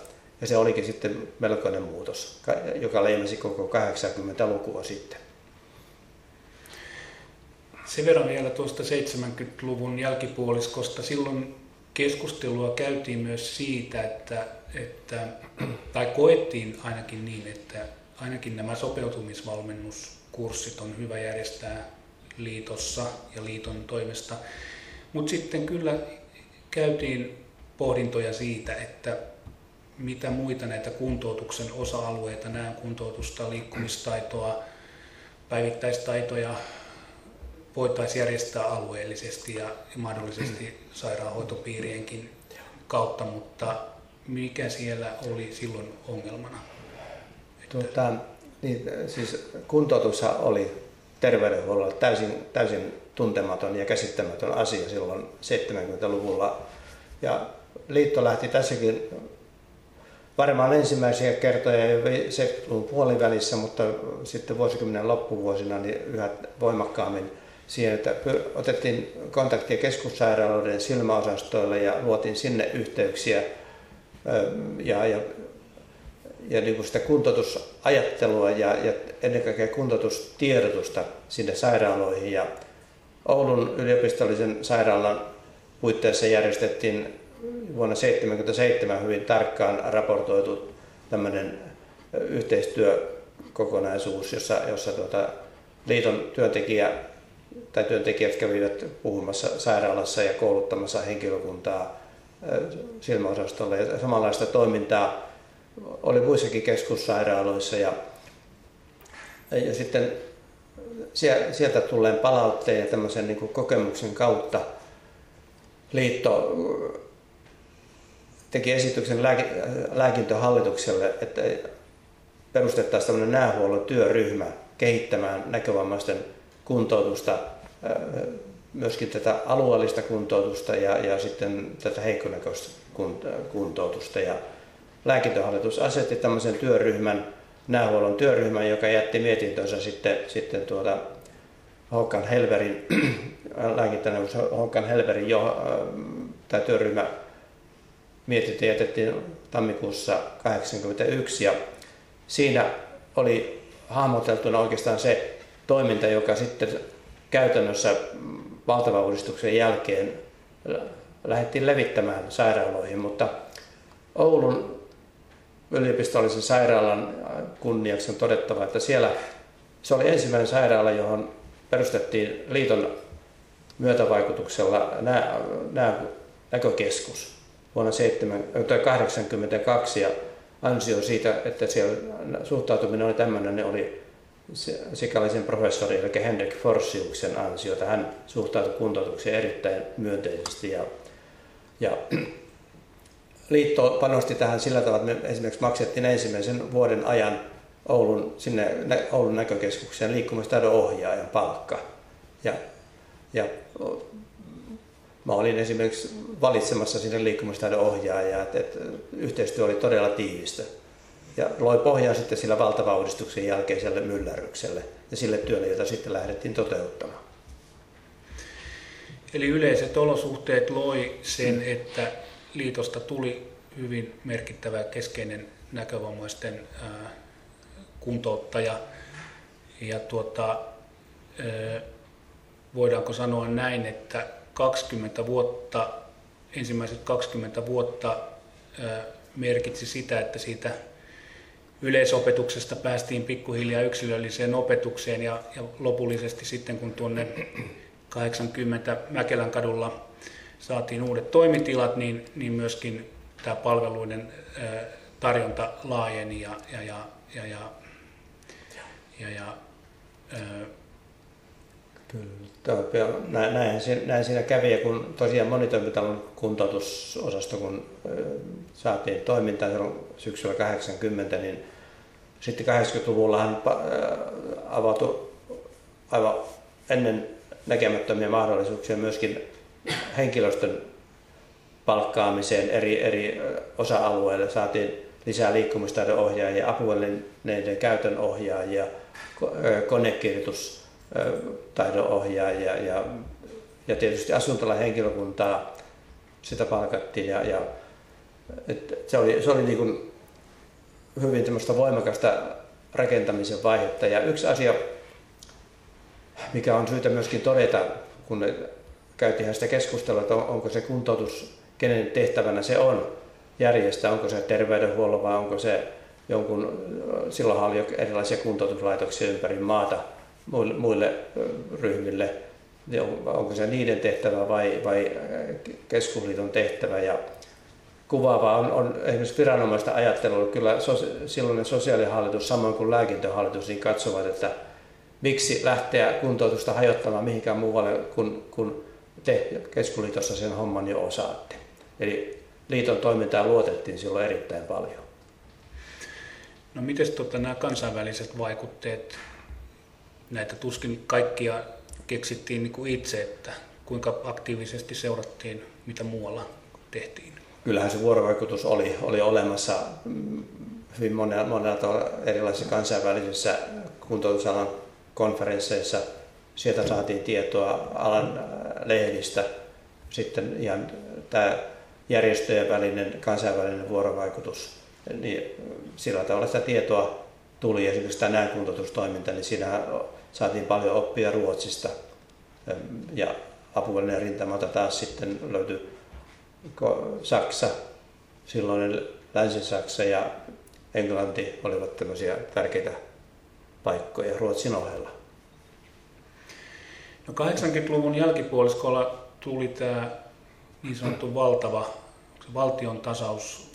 Ja se olikin sitten melkoinen muutos, joka leimasi koko 80-lukua sitten. Sen verran vielä tuosta 70-luvun jälkipuoliskosta. Silloin keskustelua käytiin myös siitä, että, että tai koettiin ainakin niin, että ainakin nämä sopeutumisvalmennuskurssit on hyvä järjestää liitossa ja liiton toimesta. Mutta sitten kyllä käytiin pohdintoja siitä, että mitä muita näitä kuntoutuksen osa-alueita, nämä kuntoutusta, liikkumistaitoa, päivittäistaitoja voitaisiin järjestää alueellisesti ja mahdollisesti sairaanhoitopiirienkin kautta, mutta mikä siellä oli silloin ongelmana? Tuota, niin, siis kuntoutus oli terveydenhuollolla täysin, täysin tuntematon ja käsittämätön asia silloin 70-luvulla. Ja liitto lähti tässäkin varmaan ensimmäisiä kertoja jo 70-luvun puolivälissä, mutta sitten vuosikymmenen loppuvuosina niin yhä voimakkaammin siihen, että otettiin kontaktia keskussairaaloiden silmäosastoille ja luotiin sinne yhteyksiä ja, ja, ja niin kuin sitä kuntoutusajattelua ja, ja ennen kaikkea kuntoutustiedotusta sinne sairaaloihin. Ja Oulun yliopistollisen sairaalan puitteissa järjestettiin vuonna 1977 hyvin tarkkaan raportoitu tämmöinen yhteistyökokonaisuus, jossa, jossa tuota, liiton työntekijä tai työntekijät kävivät puhumassa sairaalassa ja kouluttamassa henkilökuntaa silmäosastolle. Ja samanlaista toimintaa oli muissakin keskussairaaloissa ja, ja sitten sieltä tulleen palautteen ja tämmöisen niin kokemuksen kautta liitto teki esityksen lääki, lääkintöhallitukselle, että perustettaisiin tämmöinen näähuollon työryhmä kehittämään näkövammaisten kuntoutusta, myöskin tätä alueellista kuntoutusta ja, ja sitten tätä heikkonäköistä kuntoutusta. Ja lääkintöhallitus asetti tämmöisen työryhmän, näähuollon työryhmän, joka jätti mietintönsä sitten, sitten tuota Håkan Helverin, (clears throat) lääkintäneuvos Håkan Helverin jo, tämä työryhmä mietintö jätettiin tammikuussa 1981 ja siinä oli hahmoteltuna oikeastaan se toiminta, joka sitten käytännössä valtavan uudistuksen jälkeen lähdettiin levittämään sairaaloihin, mutta Oulun yliopistollisen sairaalan kunniaksi on todettava, että siellä se oli ensimmäinen sairaala, johon perustettiin liiton myötävaikutuksella nä, nä, näkökeskus vuonna 1982 ja ansio siitä, että siellä suhtautuminen oli tämmöinen, ne oli sikäläisen professori, eli Henrik Forsiuksen ansiota. Hän suhtautui kuntoutukseen erittäin myönteisesti ja, ja liitto panosti tähän sillä tavalla, että me esimerkiksi maksettiin ensimmäisen vuoden ajan Oulun, sinne Oulun näkökeskukseen liikkumistaidon ohjaajan palkka. Ja, ja mä olin esimerkiksi valitsemassa sinne liikkumistaidon ohjaajaa, että, että yhteistyö oli todella tiivistä ja loi pohjaa sitten sillä valtavan uudistuksen jälkeiselle myllärrykselle ja sille työlle, jota sitten lähdettiin toteuttamaan. Eli yleiset olosuhteet loi sen, että liitosta tuli hyvin merkittävä keskeinen näkövammaisten kuntouttaja. Ja tuota, voidaanko sanoa näin, että 20 vuotta, ensimmäiset 20 vuotta merkitsi sitä, että siitä yleisopetuksesta päästiin pikkuhiljaa yksilölliseen opetukseen ja, ja lopullisesti sitten kun tuonne 80 Mäkelän kadulla saatiin uudet toimitilat, niin, niin myöskin tämä palveluiden tarjonta laajeni ja, ja, ja, ja, ja, ja, ja Kyllä, näin, näin siinä kävi ja kun tosiaan monitoimitalon kuntoutusosasto kun saatiin toimintaan syksyllä 80, niin sitten 80-luvullahan avautui aivan ennen näkemättömiä mahdollisuuksia myöskin henkilöstön palkkaamiseen eri, eri osa-alueille. Saatiin lisää liikkumistaidon ohjaajia, apuvälineiden käytön ohjaajia, konekirjoitustaidon ohjaajia ja, ja tietysti asuntola henkilökuntaa sitä palkattiin ja, ja se oli, se oli niin kuin hyvin voimakasta rakentamisen vaihetta. Ja yksi asia, mikä on syytä myöskin todeta, kun käytiin sitä keskustelua, että onko se kuntoutus, kenen tehtävänä se on järjestää, onko se terveydenhuollo vai onko se jonkun, silloinhan oli erilaisia kuntoutuslaitoksia ympäri maata muille, muille ryhmille, onko se niiden tehtävä vai, vai keskusliiton tehtävä. Ja kuvaavaa on, on esimerkiksi viranomaista ajattelua, kyllä sos, silloinen sosiaalihallitus samoin kuin lääkintöhallitus niin katsovat, että miksi lähteä kuntoutusta hajottamaan mihinkään muualle, kun, kun te keskuliitossa sen homman jo osaatte. Eli liiton toimintaa luotettiin silloin erittäin paljon. No miten tota, nämä kansainväliset vaikutteet, näitä tuskin kaikkia keksittiin niin kuin itse, että kuinka aktiivisesti seurattiin, mitä muualla tehtiin? Kyllähän se vuorovaikutus oli, oli olemassa hyvin monella, monella erilaisissa kansainvälisissä kuntoutusalan konferensseissa. Sieltä saatiin tietoa alan äh, lehdistä. Sitten ihan tämä järjestöjen välinen kansainvälinen vuorovaikutus, niin sillä tavalla sitä tietoa tuli. Esimerkiksi tänään kuntoutustoiminta, niin siinä saatiin paljon oppia Ruotsista. Ja apuvälinen rintamalta taas sitten löytyi Saksa, silloinen Länsi-Saksa ja Englanti olivat tämmöisiä tärkeitä paikkoja Ruotsin ohella. No 80-luvun jälkipuoliskolla tuli tämä niin sanottu valtava valtion tasaus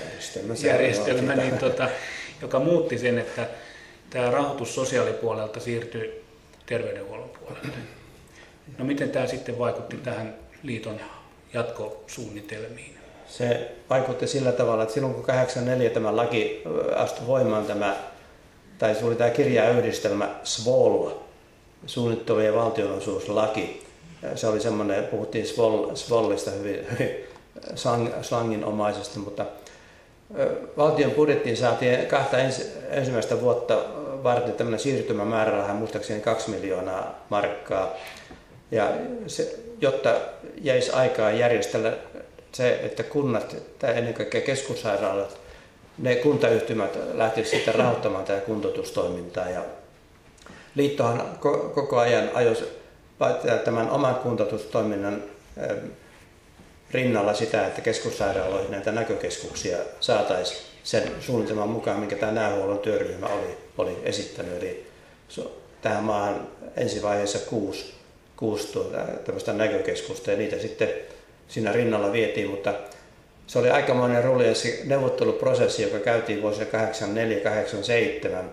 järjestelmä, järjestelmä niin tota, joka muutti sen, että tämä rahoitus sosiaalipuolelta siirtyi terveydenhuollon puolelle. No miten tämä sitten vaikutti tähän liiton jatkosuunnitelmiin? Se vaikutti sillä tavalla, että silloin kun 84 tämä laki astui voimaan, tämä, tai se oli tämä kirjayhdistelmä SVOL, ja valtionosuuslaki, se oli semmoinen, puhuttiin Svol, Svollista hyvin, hyvin slanginomaisesti, mutta valtion budjettiin saatiin kahta ens, ensimmäistä vuotta varten tämmöinen siirtymämääräraha, muistaakseni 2 miljoonaa markkaa. Ja se, jotta jäisi aikaa järjestellä se, että kunnat tai ennen kaikkea keskussairaalat, ne kuntayhtymät lähtisivät sitten rahoittamaan tätä kuntoutustoimintaa. Ja liittohan koko ajan ajoi tämän oman kuntoutustoiminnan rinnalla sitä, että keskussairaaloihin näitä näkökeskuksia saataisiin sen suunnitelman mukaan, minkä tämä näähuollon työryhmä oli, oli esittänyt. Eli tähän maahan ensivaiheessa kuusi, kuusi tämmöistä näkökeskusta ja niitä sitten siinä rinnalla vietiin, mutta se oli aikamoinen rullienssi neuvotteluprosessi, joka käytiin vuosina 84-87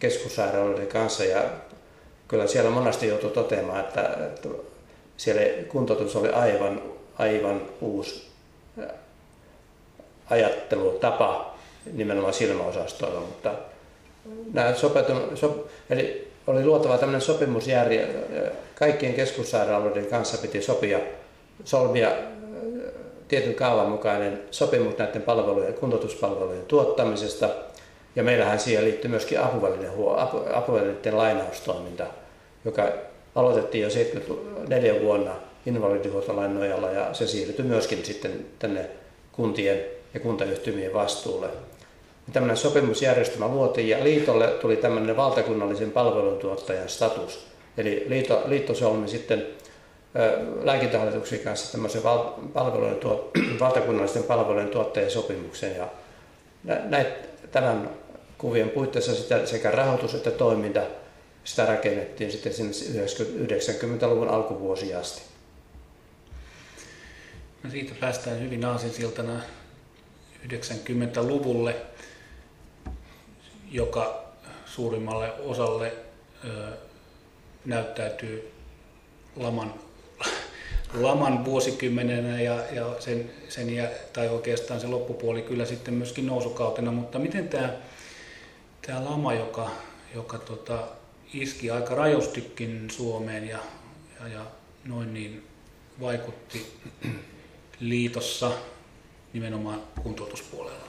keskussairaaloiden kanssa ja kyllä siellä monesti joutui toteamaan, että, että siellä kuntoutus oli aivan, aivan uusi ajattelutapa nimenomaan silmäosastoilla, mutta nämä sopetun, sop, eli oli luotava tämmöinen sopimusjärje, kaikkien keskussairaaloiden kanssa piti sopia, solmia tietyn kaavan mukainen sopimus näiden palvelujen, kuntoutuspalvelujen tuottamisesta – ja meillähän siihen liittyy myöskin apuvälineiden lainaustoiminta, joka aloitettiin jo 74 vuonna invalidihuoltolain nojalla ja se siirtyi myöskin sitten tänne kuntien ja kuntayhtymien vastuulle. Tämmöinen sopimusjärjestelmä luotiin ja liitolle tuli tämmöinen valtakunnallisen palveluntuottajan status. Eli liitto, liitto solmi sitten lääkintähallituksen kanssa tämmöisen val, palvelujen tuot, (clears throat) valtakunnallisten palvelujen tuottajan sopimuksen. Ja näitä, tämän kuvien puitteissa sitä sekä rahoitus että toiminta sitä rakennettiin sitten sinne 90-luvun alkuvuosi asti. No siitä päästään hyvin aasinsiltana 90-luvulle, joka suurimmalle osalle näyttäytyy laman, (laughs) laman vuosikymmenenä ja, ja sen, sen, tai oikeastaan se loppupuoli kyllä sitten myöskin nousukautena, mutta miten tämä, tämä lama, joka, joka tota, iski aika rajustikin Suomeen ja, ja, ja noin niin vaikutti (clears throat) liitossa nimenomaan kuntoutuspuolella?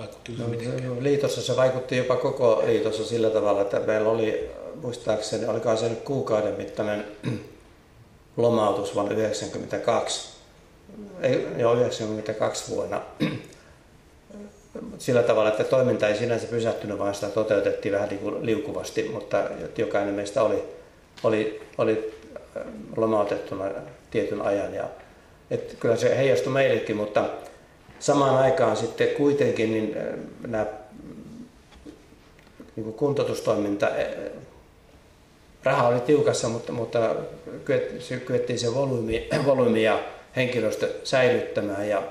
Vaikutti no, mitenkään? Liitossa se vaikutti jopa koko liitossa sillä tavalla, että meillä oli muistaakseni, olikaan se nyt kuukauden mittainen (clears throat) lomautus vuonna 1992, ei, joo 92 vuonna, (clears throat) sillä tavalla, että toiminta ei sinänsä pysähtynyt, vaan sitä toteutettiin vähän niin kuin liukuvasti, mutta jokainen meistä oli, oli, oli äh, lomautettuna tietyn ajan. Ja, että kyllä se heijastui meillekin, mutta samaan aikaan sitten kuitenkin niin äh, nämä niin kuin kuntoutustoiminta, äh, raha oli tiukassa, mutta, mutta kyettiin se volyymi, (clears throat) volyymi ja henkilöstö säilyttämään ja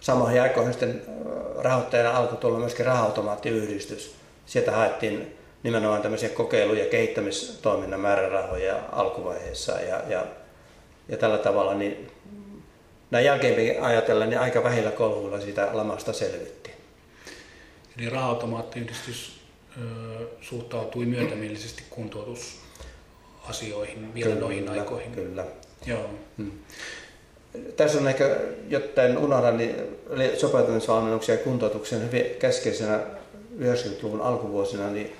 samoihin aikoihin sitten rahoittajana alkoi tulla myöskin raha-automaattiyhdistys. Sieltä haettiin nimenomaan tämmöisiä kokeilu- ja kehittämistoiminnan määrärahoja alkuvaiheessa ja, ja, ja tällä tavalla niin näin jälkeenpäin ajatellen niin aika vähillä kolhuilla siitä lamasta selvittiin. Eli raha-automaattiyhdistys suhtautui myötämielisesti kuntoutusasioihin vielä kyllä, noihin aikoihin. Kyllä. Joo. Hmm tässä on ehkä, jotta en unohda, niin sopeutumisvalmennuksia ja kuntoutuksen hyvin keskeisenä 90-luvun alkuvuosina, niin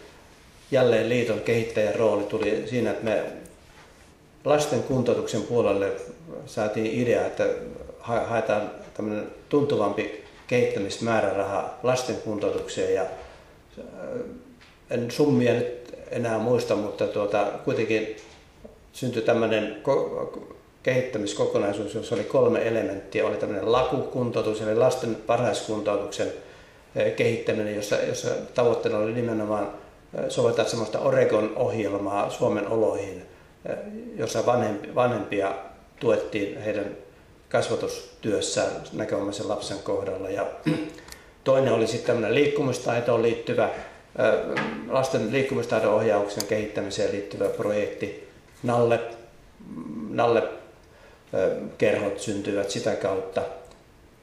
jälleen liiton kehittäjän rooli tuli siinä, että me lasten kuntoutuksen puolelle saatiin idea, että haetaan tämmöinen tuntuvampi kehittämismääräraha lasten kuntoutukseen ja äh, en summia nyt enää muista, mutta tuota, kuitenkin syntyi tämmöinen kehittämiskokonaisuus, jossa oli kolme elementtiä. Oli tämmöinen lakukuntoutus, eli lasten varhaiskuntoutuksen eh, kehittäminen, jossa, jossa tavoitteena oli nimenomaan eh, soveltaa sellaista Oregon-ohjelmaa Suomen oloihin, jossa vanhempia tuettiin heidän kasvatustyössään näkövammaisen lapsen kohdalla. Ja (clears throat) toinen oli sitten tämmöinen liikkumistaitoon liittyvä, lasten liikkumistaidon ohjauksen kehittämiseen liittyvä projekti. Nalle, Nalle kerhot syntyivät sitä kautta.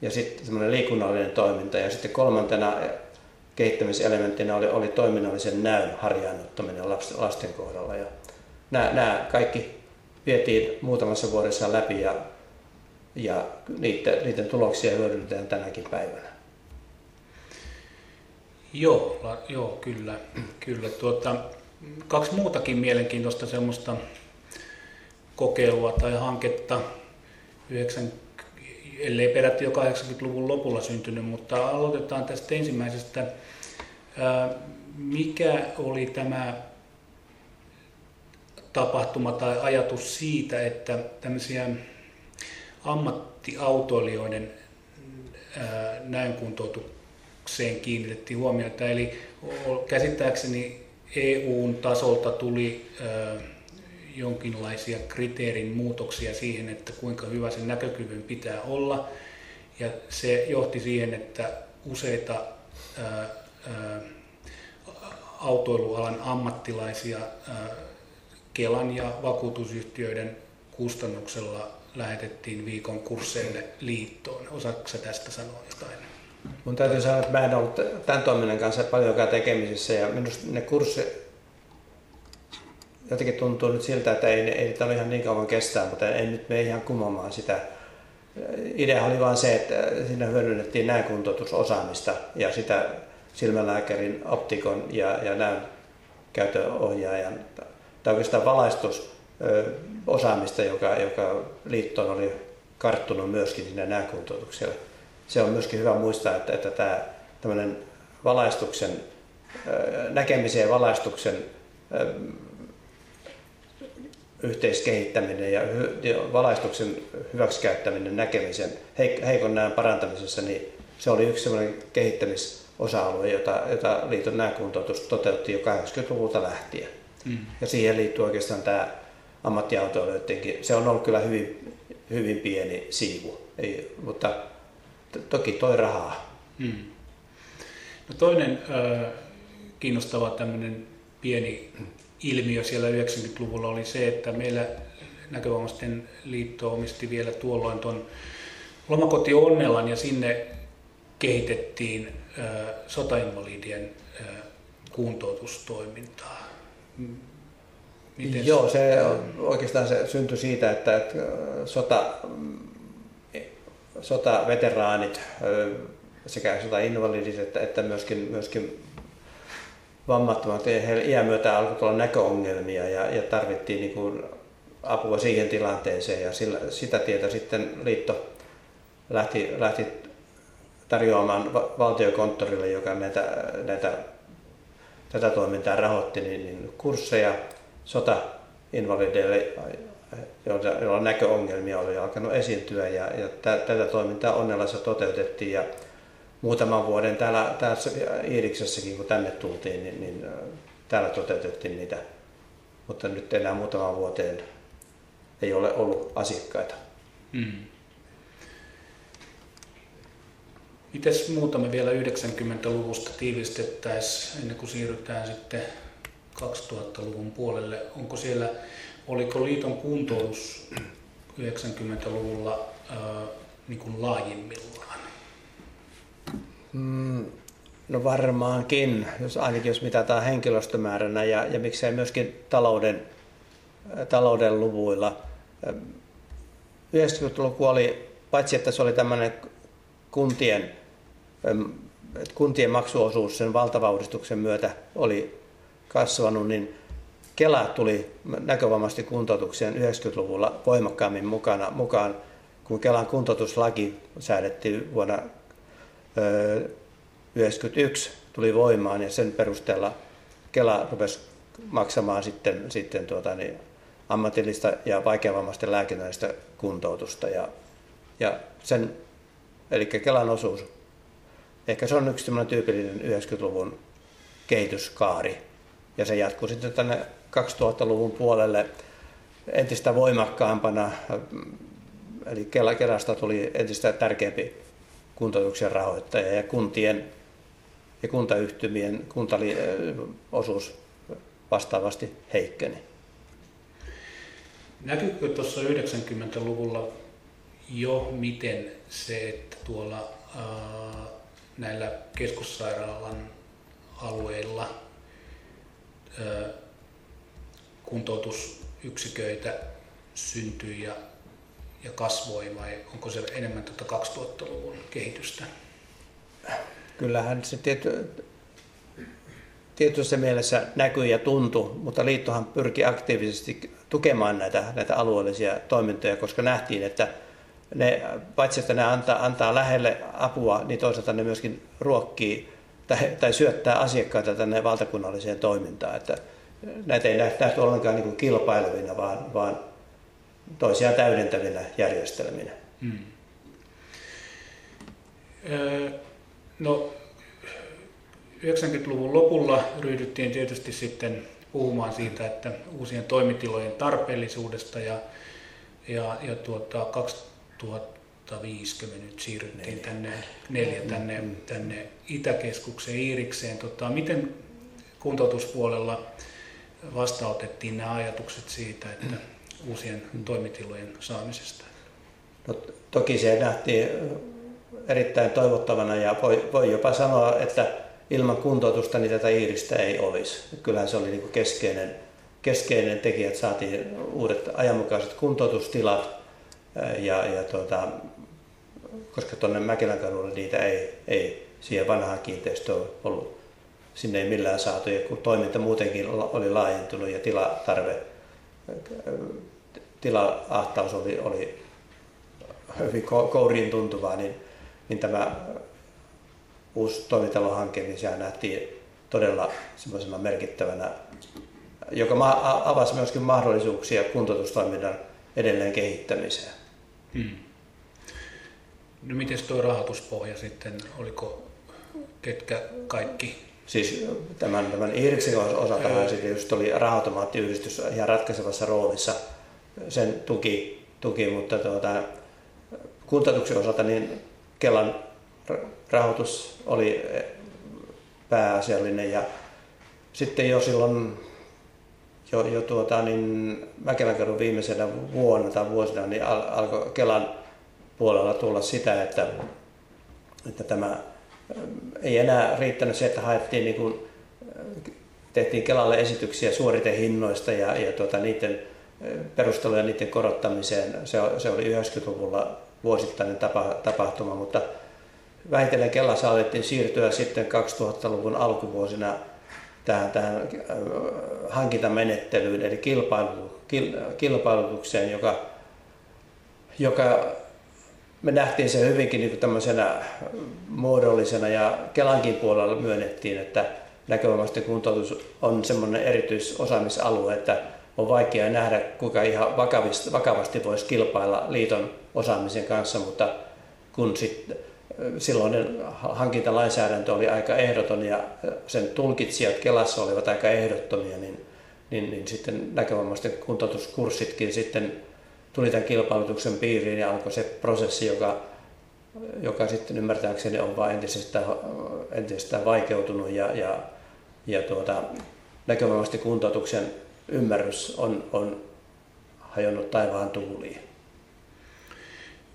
Ja sitten semmoinen liikunnallinen toiminta. Ja sitten kolmantena kehittämiselementtinä oli, oli toiminnallisen näyn harjaannuttaminen lasten kohdalla. Ja nämä, nämä kaikki vietiin muutamassa vuodessa läpi ja, ja niiden, niiden tuloksia hyödynnetään tänäkin päivänä. Joo, la, joo kyllä. kyllä. Tuota, kaksi muutakin mielenkiintoista semmoista kokeilua tai hanketta 9, ellei peräti jo 80-luvun lopulla syntynyt, mutta aloitetaan tästä ensimmäisestä. Mikä oli tämä tapahtuma tai ajatus siitä, että tämmöisiä ammattiautoilijoiden näönkuntoutukseen kiinnitettiin huomiota. Eli käsittääkseni EUn tasolta tuli jonkinlaisia kriteerin muutoksia siihen, että kuinka hyvä sen näkökyvyn pitää olla. Ja se johti siihen, että useita autoilualan ammattilaisia Kelan ja vakuutusyhtiöiden kustannuksella lähetettiin viikon kursseille liittoon. Osaatko tästä sanoa jotain? Mun täytyy sanoa, että mä en ollut tämän toiminnan kanssa paljonkaan tekemisissä ja minusta ne kurssit jotenkin tuntuu nyt siltä, että ei, ei tämä ihan niin kauan kestää, mutta ei nyt mene ihan kumoamaan sitä. Idea oli vain se, että siinä hyödynnettiin näönkuntoutusosaamista ja sitä silmälääkärin, optikon ja, ja näön käytöohjaajan, tai oikeastaan valaistusosaamista, joka, joka liittoon oli karttunut myöskin sinne näönkuntoutukselle. Se on myöskin hyvä muistaa, että, että tämä tämmöinen valaistuksen, näkemisen ja valaistuksen yhteiskehittäminen ja, valaistuksen hyväksikäyttäminen näkemisen, heikon näön parantamisessa, niin se oli yksi sellainen kehittämisosa-alue, jota, jota liiton näönkuntoutus toteutti jo 80-luvulta lähtien. Mm. Ja siihen liittyy oikeastaan tämä ammattiautoilijoidenkin, se on ollut kyllä hyvin, hyvin pieni siivu, Ei, mutta toki toi rahaa. Mm. No toinen äh, kiinnostava tämmöinen pieni ilmiö siellä 90-luvulla oli se, että meillä näkövammaisten liitto omisti vielä tuolloin tuon lomakoti Onnellan ja sinne kehitettiin sotainvalidien kuntoutustoimintaa. Miten Joo, se oikeastaan se syntyi siitä, että, että sota, sotaveteraanit sekä sotainvalidit että, että myöskin, myöskin vammattomat, heillä iän myötä alkoi tulla näköongelmia ja, ja tarvittiin niin kuin apua siihen tilanteeseen. Ja sillä, sitä tietä sitten liitto lähti, lähti tarjoamaan valtiokonttorille, joka näitä, näitä, tätä toimintaa rahoitti, niin, niin kursseja sotainvalideille, joilla näköongelmia oli alkanut esiintyä ja, ja tätä toimintaa Onnelassa toteutettiin ja muutaman vuoden täällä, täällä Iiriksessäkin, kun tänne tultiin, niin, niin täällä toteutettiin niitä, mutta nyt enää muutaman vuoteen ei ole ollut asiakkaita. Hmm. Mites muutama vielä 90-luvusta tiivistettäisiin ennen kuin siirrytään sitten 2000-luvun puolelle? Onko siellä, oliko liiton kuntoutus 90-luvulla äh, niin kuin laajimmillaan? Mm, no varmaankin, jos ainakin jos mitataan henkilöstömääränä ja, ja miksei myöskin talouden, talouden luvuilla. 90-luku oli, paitsi että se oli tämmöinen kuntien, kuntien maksuosuus sen valtavaudistuksen myötä oli kasvanut, niin Kela tuli näkövammaisesti kuntoutukseen 90-luvulla voimakkaammin mukana, mukaan, kun Kelan kuntoutuslaki säädettiin vuonna 1991 tuli voimaan ja sen perusteella Kela rupesi maksamaan sitten, sitten tuota, niin, ammatillista ja vaikeavammaisten lääkinnällistä kuntoutusta. Ja, ja sen, eli Kelan osuus, ehkä se on yksi tyypillinen 90-luvun kehityskaari. Ja se jatkuu sitten tänne 2000-luvun puolelle entistä voimakkaampana, eli Kelasta tuli entistä tärkeämpi kuntoutuksen rahoittaja ja kuntien ja kuntayhtymien kuntaliosuus vastaavasti heikkeni. Näkyykö tuossa 90-luvulla jo miten se, että tuolla ää, näillä keskussairaalan alueilla kuntoutusyksiköitä syntyi ja ja kasvoi vai onko se enemmän tuota 2000-luvun kehitystä? Kyllähän se tiety, tietyssä mielessä näkyy ja tuntuu, mutta liittohan pyrki aktiivisesti tukemaan näitä, näitä alueellisia toimintoja, koska nähtiin, että ne, paitsi että ne antaa, antaa lähelle apua, niin toisaalta ne myöskin ruokkii tai, tai syöttää asiakkaita tänne valtakunnalliseen toimintaan. Että näitä ei nähty ollenkaan niin kilpailevina, vaan, vaan toisiaan täydentävinä järjestelminä. Hmm. no, 90-luvun lopulla ryhdyttiin tietysti sitten puhumaan siitä, että uusien toimitilojen tarpeellisuudesta ja, ja, ja tuota, 2050 nyt siirryttiin neljä. tänne, neljä tänne, mm. tänne Itäkeskukseen Iirikseen. Tota, miten kuntoutuspuolella vastaanotettiin nämä ajatukset siitä, että uusien toimitilojen saamisesta? No, toki se nähtiin erittäin toivottavana ja voi, voi jopa sanoa, että ilman kuntoutusta niin tätä Iiristä ei olisi. Kyllähän se oli niin keskeinen, keskeinen tekijä, että saatiin uudet ajanmukaiset kuntoutustilat ja, ja tuota, koska tuonne Mäkelän kadulle niitä ei, ei siihen vanhaan kiinteistöön ollut. Sinne ei millään saatu ja kun toiminta muutenkin oli laajentunut ja tilatarve tila-ahtaus oli, oli hyvin kouriin tuntuvaa, niin, niin tämä uusi toimitalohanke, niin sehän nähtiin todella semmoisena merkittävänä, joka avasi myöskin mahdollisuuksia kuntoutustoiminnan edelleen kehittämiseen. Hmm. No miten tuo rahoituspohja sitten, oliko ketkä kaikki? Siis tämän, tämän Irksin osalta sitten just oli rahoitomaattiyhdistys ihan ratkaisevassa roolissa sen tuki, tuki mutta tuota, kuntoutuksen osalta niin Kelan rahoitus oli pääasiallinen ja sitten jo silloin jo, jo tuota, niin Mäkelänkadun viimeisenä vuonna tai vuosina niin al, alkoi Kelan puolella tulla sitä, että, että tämä ei enää riittänyt se, että haettiin niin kuin, tehtiin Kelalle esityksiä suoritehinnoista ja, ja tuota, niiden perusteluja niiden korottamiseen. Se, se oli 90-luvulla vuosittainen tapa, tapahtuma, mutta vähitellen Kelassa alettiin siirtyä sitten 2000-luvun alkuvuosina tähän, tähän hankintamenettelyyn, eli kilpailu, kil, kilpailutukseen, joka, joka me nähtiin se hyvinkin niin tämmöisenä muodollisena ja Kelankin puolella myönnettiin, että näkövammaisten kuntoutus on semmoinen erityisosaamisalue, että on vaikea nähdä, kuinka ihan vakavasti, vakavasti voisi kilpailla liiton osaamisen kanssa, mutta kun sitten silloinen hankintalainsäädäntö oli aika ehdoton ja sen tulkitsijat Kelassa olivat aika ehdottomia, niin, niin, niin sitten näkövammaisten kuntoutuskurssitkin sitten tuli tämän kilpailutuksen piiriin ja alkoi se prosessi, joka, joka sitten ymmärtääkseni on vain entisestään, entisestään vaikeutunut ja, ja, ja tuota, näkövammaisten kuntoutuksen ymmärrys on, on hajonnut taivaan tuuliin.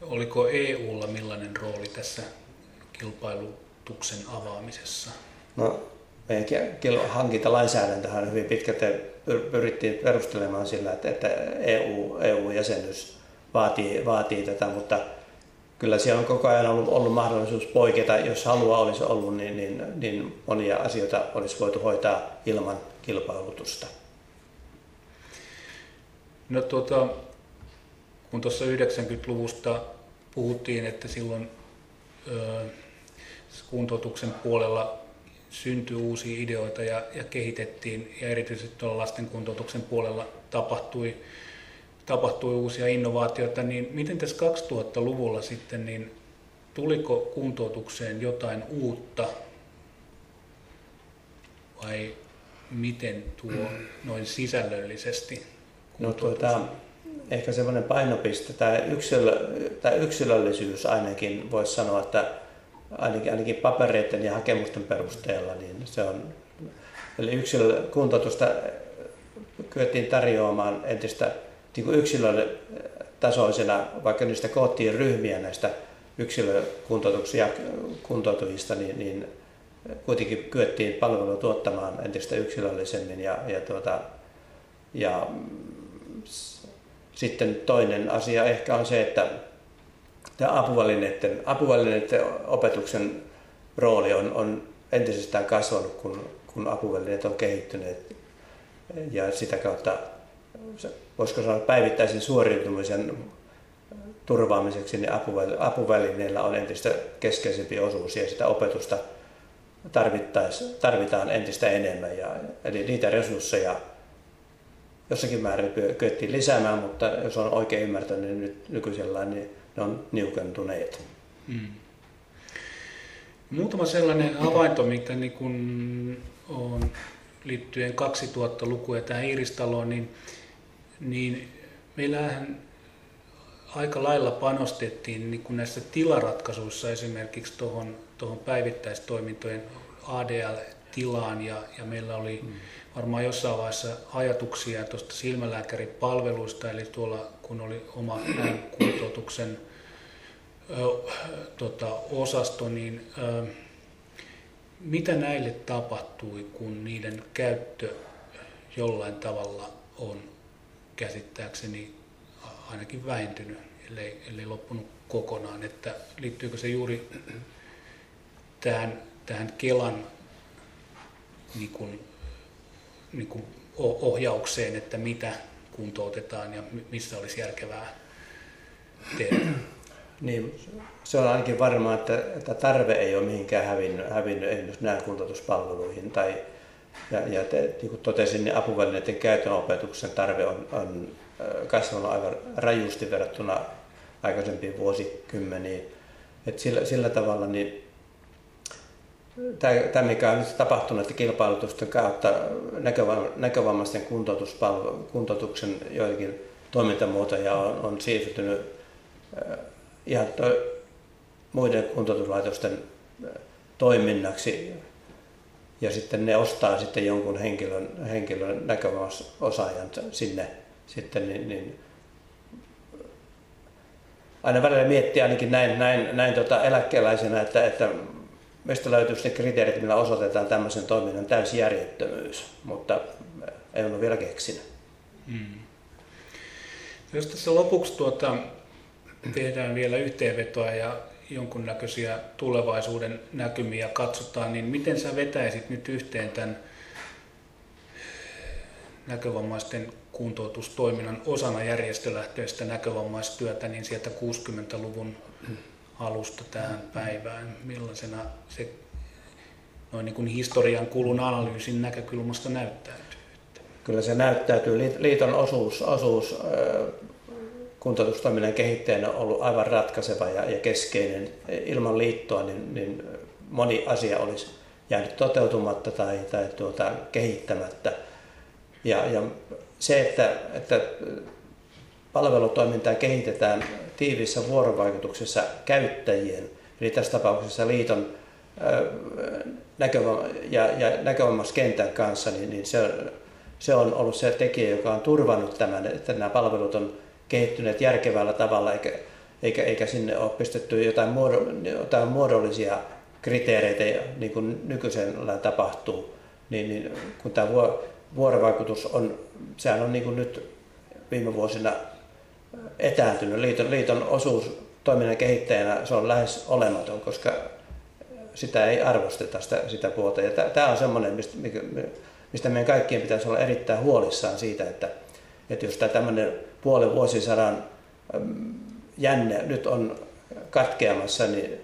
Oliko EUlla millainen rooli tässä kilpailutuksen avaamisessa? No, meidän hankintalainsäädäntöhän hyvin pitkälti pyrittiin perustelemaan sillä, että, EU, EU-jäsenyys vaatii, vaatii tätä, mutta kyllä siellä on koko ajan ollut, ollut mahdollisuus poiketa, jos halua olisi ollut, niin, niin, niin monia asioita olisi voitu hoitaa ilman kilpailutusta. No tuota, kun tuossa 90-luvusta puhuttiin, että silloin ö, kuntoutuksen puolella syntyi uusia ideoita ja, ja kehitettiin, ja erityisesti tuolla lasten kuntoutuksen puolella tapahtui, tapahtui uusia innovaatioita, niin miten tässä 2000-luvulla sitten, niin tuliko kuntoutukseen jotain uutta? Vai miten tuo noin sisällöllisesti? No tuota, ehkä semmoinen painopiste, tämä, yksilö, tämä yksilöllisyys ainakin voisi sanoa, että ainakin, ainakin papereiden ja hakemusten perusteella, niin se on, eli yksilökuntoutusta kyettiin tarjoamaan entistä niin kuin yksilötasoisena, vaikka niistä koottiin ryhmiä näistä yksilökuntoutuksia kuntoutujista, niin, niin kuitenkin kyettiin palvelua tuottamaan entistä yksilöllisemmin ja, ja, tuota, ja sitten toinen asia ehkä on se, että tämä apuvälineiden, apuvälineiden opetuksen rooli on, on entisestään kasvanut, kun, kun apuvälineet on kehittyneet. Ja sitä kautta, voisiko sanoa, päivittäisen suoriutumisen turvaamiseksi, niin apuvälineillä on entistä keskeisempi osuus ja sitä opetusta tarvitaan entistä enemmän. Ja, eli niitä resursseja jossakin määrin kyettiin lisäämään, mutta jos on oikein ymmärtänyt niin nyt nykyisellään, niin ne on niukentuneet. Hmm. Muutama sellainen havainto, mikä niin kun on liittyen 2000-lukuun ja tähän Iiristaloon, niin, niin meillähän aika lailla panostettiin niin kuin näissä tilaratkaisuissa esimerkiksi tuohon, tuohon päivittäistoimintojen ADL-tilaan ja, ja meillä oli hmm varmaan jossain vaiheessa ajatuksia tuosta silmälääkäripalveluista, eli tuolla kun oli oma kuntoutuksen tota, osasto, niin ö, mitä näille tapahtui, kun niiden käyttö jollain tavalla on käsittääkseni ainakin vähentynyt, ellei, ellei loppunut kokonaan, että liittyykö se juuri tähän, tähän Kelan niin kuin, niin kuin ohjaukseen, että mitä kuntoutetaan ja missä olisi järkevää tehdä. Niin, se on ainakin varmaa, että, että tarve ei ole mihinkään hävinnyt, hävinnyt esimerkiksi nämä kuntoutuspalveluihin. Tai, ja, ja te, niin kuin totesin, niin apuvälineiden käytön opetuksen tarve on, on kasvanut aivan rajusti verrattuna aikaisempiin vuosikymmeniin. Et sillä, sillä tavalla niin tämä, mikä on nyt tapahtunut että kilpailutusten kautta näkövammaisten kuntoutuksen joidenkin toimintamuotoja on, on siirtynyt äh, ihan to, muiden kuntoutuslaitosten äh, toiminnaksi. ja sitten ne ostaa sitten jonkun henkilön, henkilön näkövammaiosaajan sinne sitten, niin, niin aina välillä miettii ainakin näin, näin, näin tota eläkkeelaisena, että, että mistä löytyy ne kriteerit, millä osoitetaan tämmöisen toiminnan täysjärjettömyys, mutta ei ole vielä keksinyt. Hmm. Jos tässä lopuksi tuota, tehdään vielä yhteenvetoa ja jonkunnäköisiä tulevaisuuden näkymiä katsotaan, niin miten sä vetäisit nyt yhteen tämän näkövammaisten kuntoutustoiminnan osana järjestölähtöistä näkövammaistyötä niin sieltä 60-luvun alusta tähän päivään? Millaisena se noin niin kuin historian kulun analyysin näkökulmasta näyttäytyy? Kyllä se näyttäytyy. Liiton osuus, osuus kuntoutustoiminnan kehittäjänä on ollut aivan ratkaiseva ja, ja keskeinen. Ilman liittoa niin, niin moni asia olisi jäänyt toteutumatta tai, tai tuota, kehittämättä. Ja, ja se, että, että palvelutoimintaa kehitetään tiiviissä vuorovaikutuksessa käyttäjien, eli tässä tapauksessa liiton näkövamma- ja, ja näkövammaskentän kanssa, niin, niin se, se on ollut se tekijä, joka on turvannut tämän, että nämä palvelut on kehittyneet järkevällä tavalla, eikä, eikä, eikä sinne ole pistetty jotain, muodo, jotain muodollisia kriteereitä, niin kuin nykyisellä tapahtuu. Niin, niin kun tämä vuorovaikutus on, sehän on niin kuin nyt viime vuosina etääntynyt. Liiton, liiton osuus toiminnan kehittäjänä se on lähes olematon, koska sitä ei arvosteta sitä, sitä puolta. Ja tämä on semmoinen, mistä, mistä meidän kaikkien pitäisi olla erittäin huolissaan siitä, että, että jos tämä tämmöinen puolen vuosisadan jänne nyt on katkeamassa, niin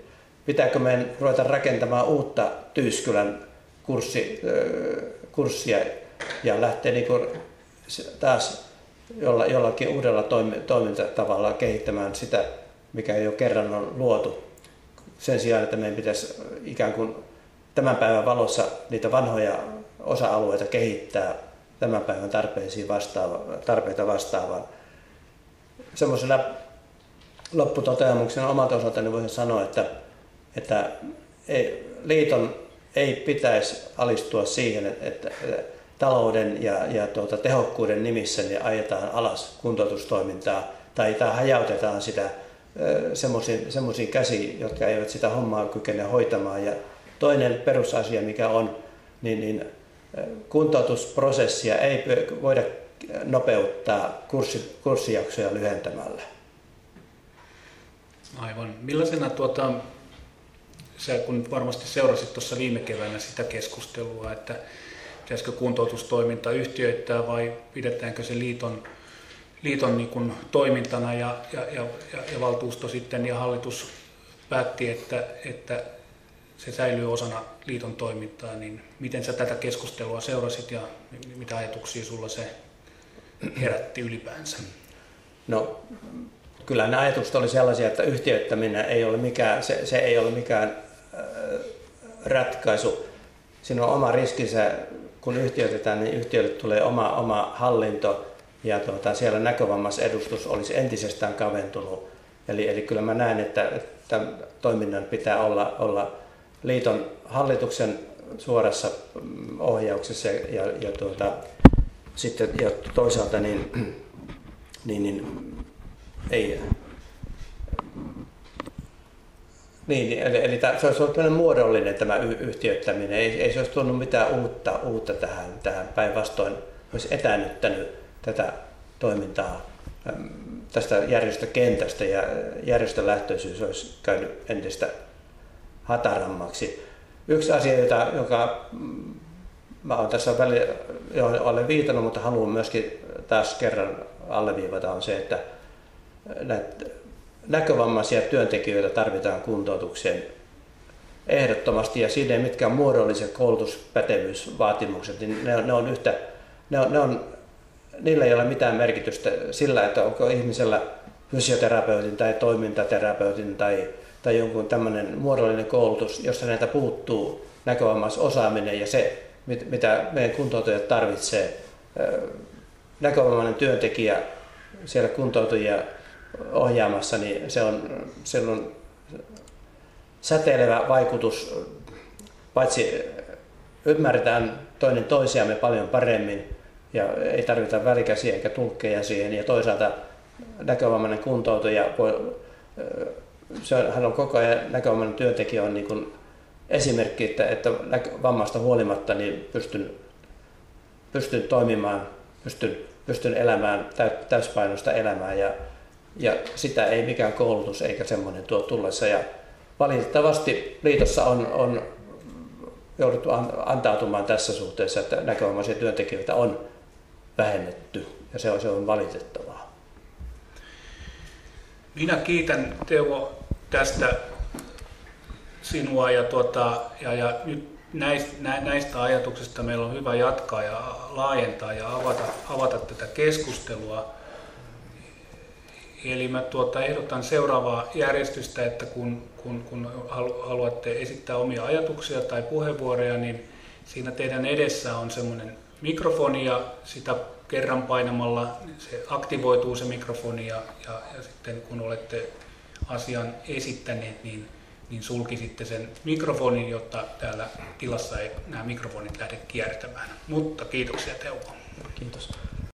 pitääkö meidän ruveta rakentamaan uutta Tyyskylän kurssi, kurssia ja lähteä niin kuin taas jolla, jollakin uudella toimintatavalla kehittämään sitä, mikä jo kerran on luotu. Sen sijaan, että meidän pitäisi ikään kuin tämän päivän valossa niitä vanhoja osa-alueita kehittää tämän päivän tarpeisiin vastaava, tarpeita vastaavaan. Semmoisena lopputoteamuksena omalta osaltani voisin sanoa, että, että ei, liiton ei pitäisi alistua siihen, että, että talouden ja, ja tuota, tehokkuuden nimissä niin ajetaan alas kuntoutustoimintaa tai, tai hajautetaan sitä semmoisiin käsiin, jotka eivät sitä hommaa kykene hoitamaan. Ja toinen perusasia, mikä on, niin, niin kuntoutusprosessia ei voida nopeuttaa kurssi, kurssijaksoja lyhentämällä. Aivan. Millaisena tuota, sä kun varmasti seurasit tuossa viime keväänä sitä keskustelua, että pitäisikö kuntoutustoiminta yhtiöittää vai pidetäänkö se liiton, liiton niin kuin toimintana ja, ja, ja, ja, valtuusto sitten ja hallitus päätti, että, että se säilyy osana liiton toimintaa, niin miten sä tätä keskustelua seurasit ja mitä ajatuksia sulla se herätti ylipäänsä? No, kyllä ne ajatukset oli sellaisia, että yhtiöittäminen ei ole mikään, se, se ei ole mikään äh, ratkaisu. Siinä on oma riskinsä kun yhtiöitetään, niin yhtiölle tulee oma, oma hallinto ja tuota, siellä näkövammasedustus olisi entisestään kaventunut. Eli, eli kyllä mä näen, että, että toiminnan pitää olla, olla liiton hallituksen suorassa mm, ohjauksessa ja, ja tuota, sitten ja toisaalta niin, niin, niin ei, niin, eli, eli tämä, se olisi ollut muodollinen tämä yhtiöittäminen. Ei, ei se olisi tuonut mitään uutta, uutta tähän, tähän. Päinvastoin olisi etänyttänyt tätä toimintaa tästä järjestökentästä ja järjestölähtöisyys olisi käynyt entistä hatarammaksi. Yksi asia, jota, joka mm, mä olen tässä välillä, johon olen viitannut, mutta haluan myöskin taas kerran alleviivata, on se, että näitä näkövammaisia työntekijöitä tarvitaan kuntoutukseen ehdottomasti ja siinä ei mitkään muodolliset koulutuspätevyysvaatimukset, niin ne on, ne on yhtä, ne on, ne on, niillä ei ole mitään merkitystä sillä, että onko ihmisellä fysioterapeutin tai toimintaterapeutin tai, tai jonkun tämmöinen muodollinen koulutus, jossa näitä puuttuu näkövammaisosaaminen ja se, mitä meidän kuntoutujat tarvitsee. Näkövammainen työntekijä siellä kuntoutujia ohjaamassa, niin se on, sillä on säteilevä vaikutus paitsi ymmärretään toinen toisiamme paljon paremmin ja ei tarvita välikäsiä eikä tulkkeja siihen. Ja toisaalta näkövammainen kuntoutuja voi, se on, hän on koko ajan näkövammainen työntekijä on niin kuin esimerkki, että, että vammasta huolimatta niin pystyn, pystyn toimimaan, pystyn, pystyn elämään täyspainoista elämää ja, ja sitä ei mikään koulutus eikä semmoinen tuo tullessa. Ja valitettavasti liitossa on, on jouduttu antautumaan tässä suhteessa, että näkövammaisia työntekijöitä on vähennetty ja se on, se on valitettavaa. Minä kiitän Teuvo tästä sinua ja, tuota, ja, ja nyt näistä, näistä ajatuksista meillä on hyvä jatkaa ja laajentaa ja avata, avata tätä keskustelua. Eli mä tuota, ehdotan seuraavaa järjestystä, että kun, kun, kun haluatte esittää omia ajatuksia tai puheenvuoroja, niin siinä teidän edessä on semmoinen mikrofoni ja sitä kerran painamalla se aktivoituu se mikrofoni ja, ja, ja sitten kun olette asian esittäneet, niin, niin sulkisitte sen mikrofonin, jotta täällä tilassa ei nämä mikrofonit lähde kiertämään. Mutta kiitoksia Teuvo. Kiitos.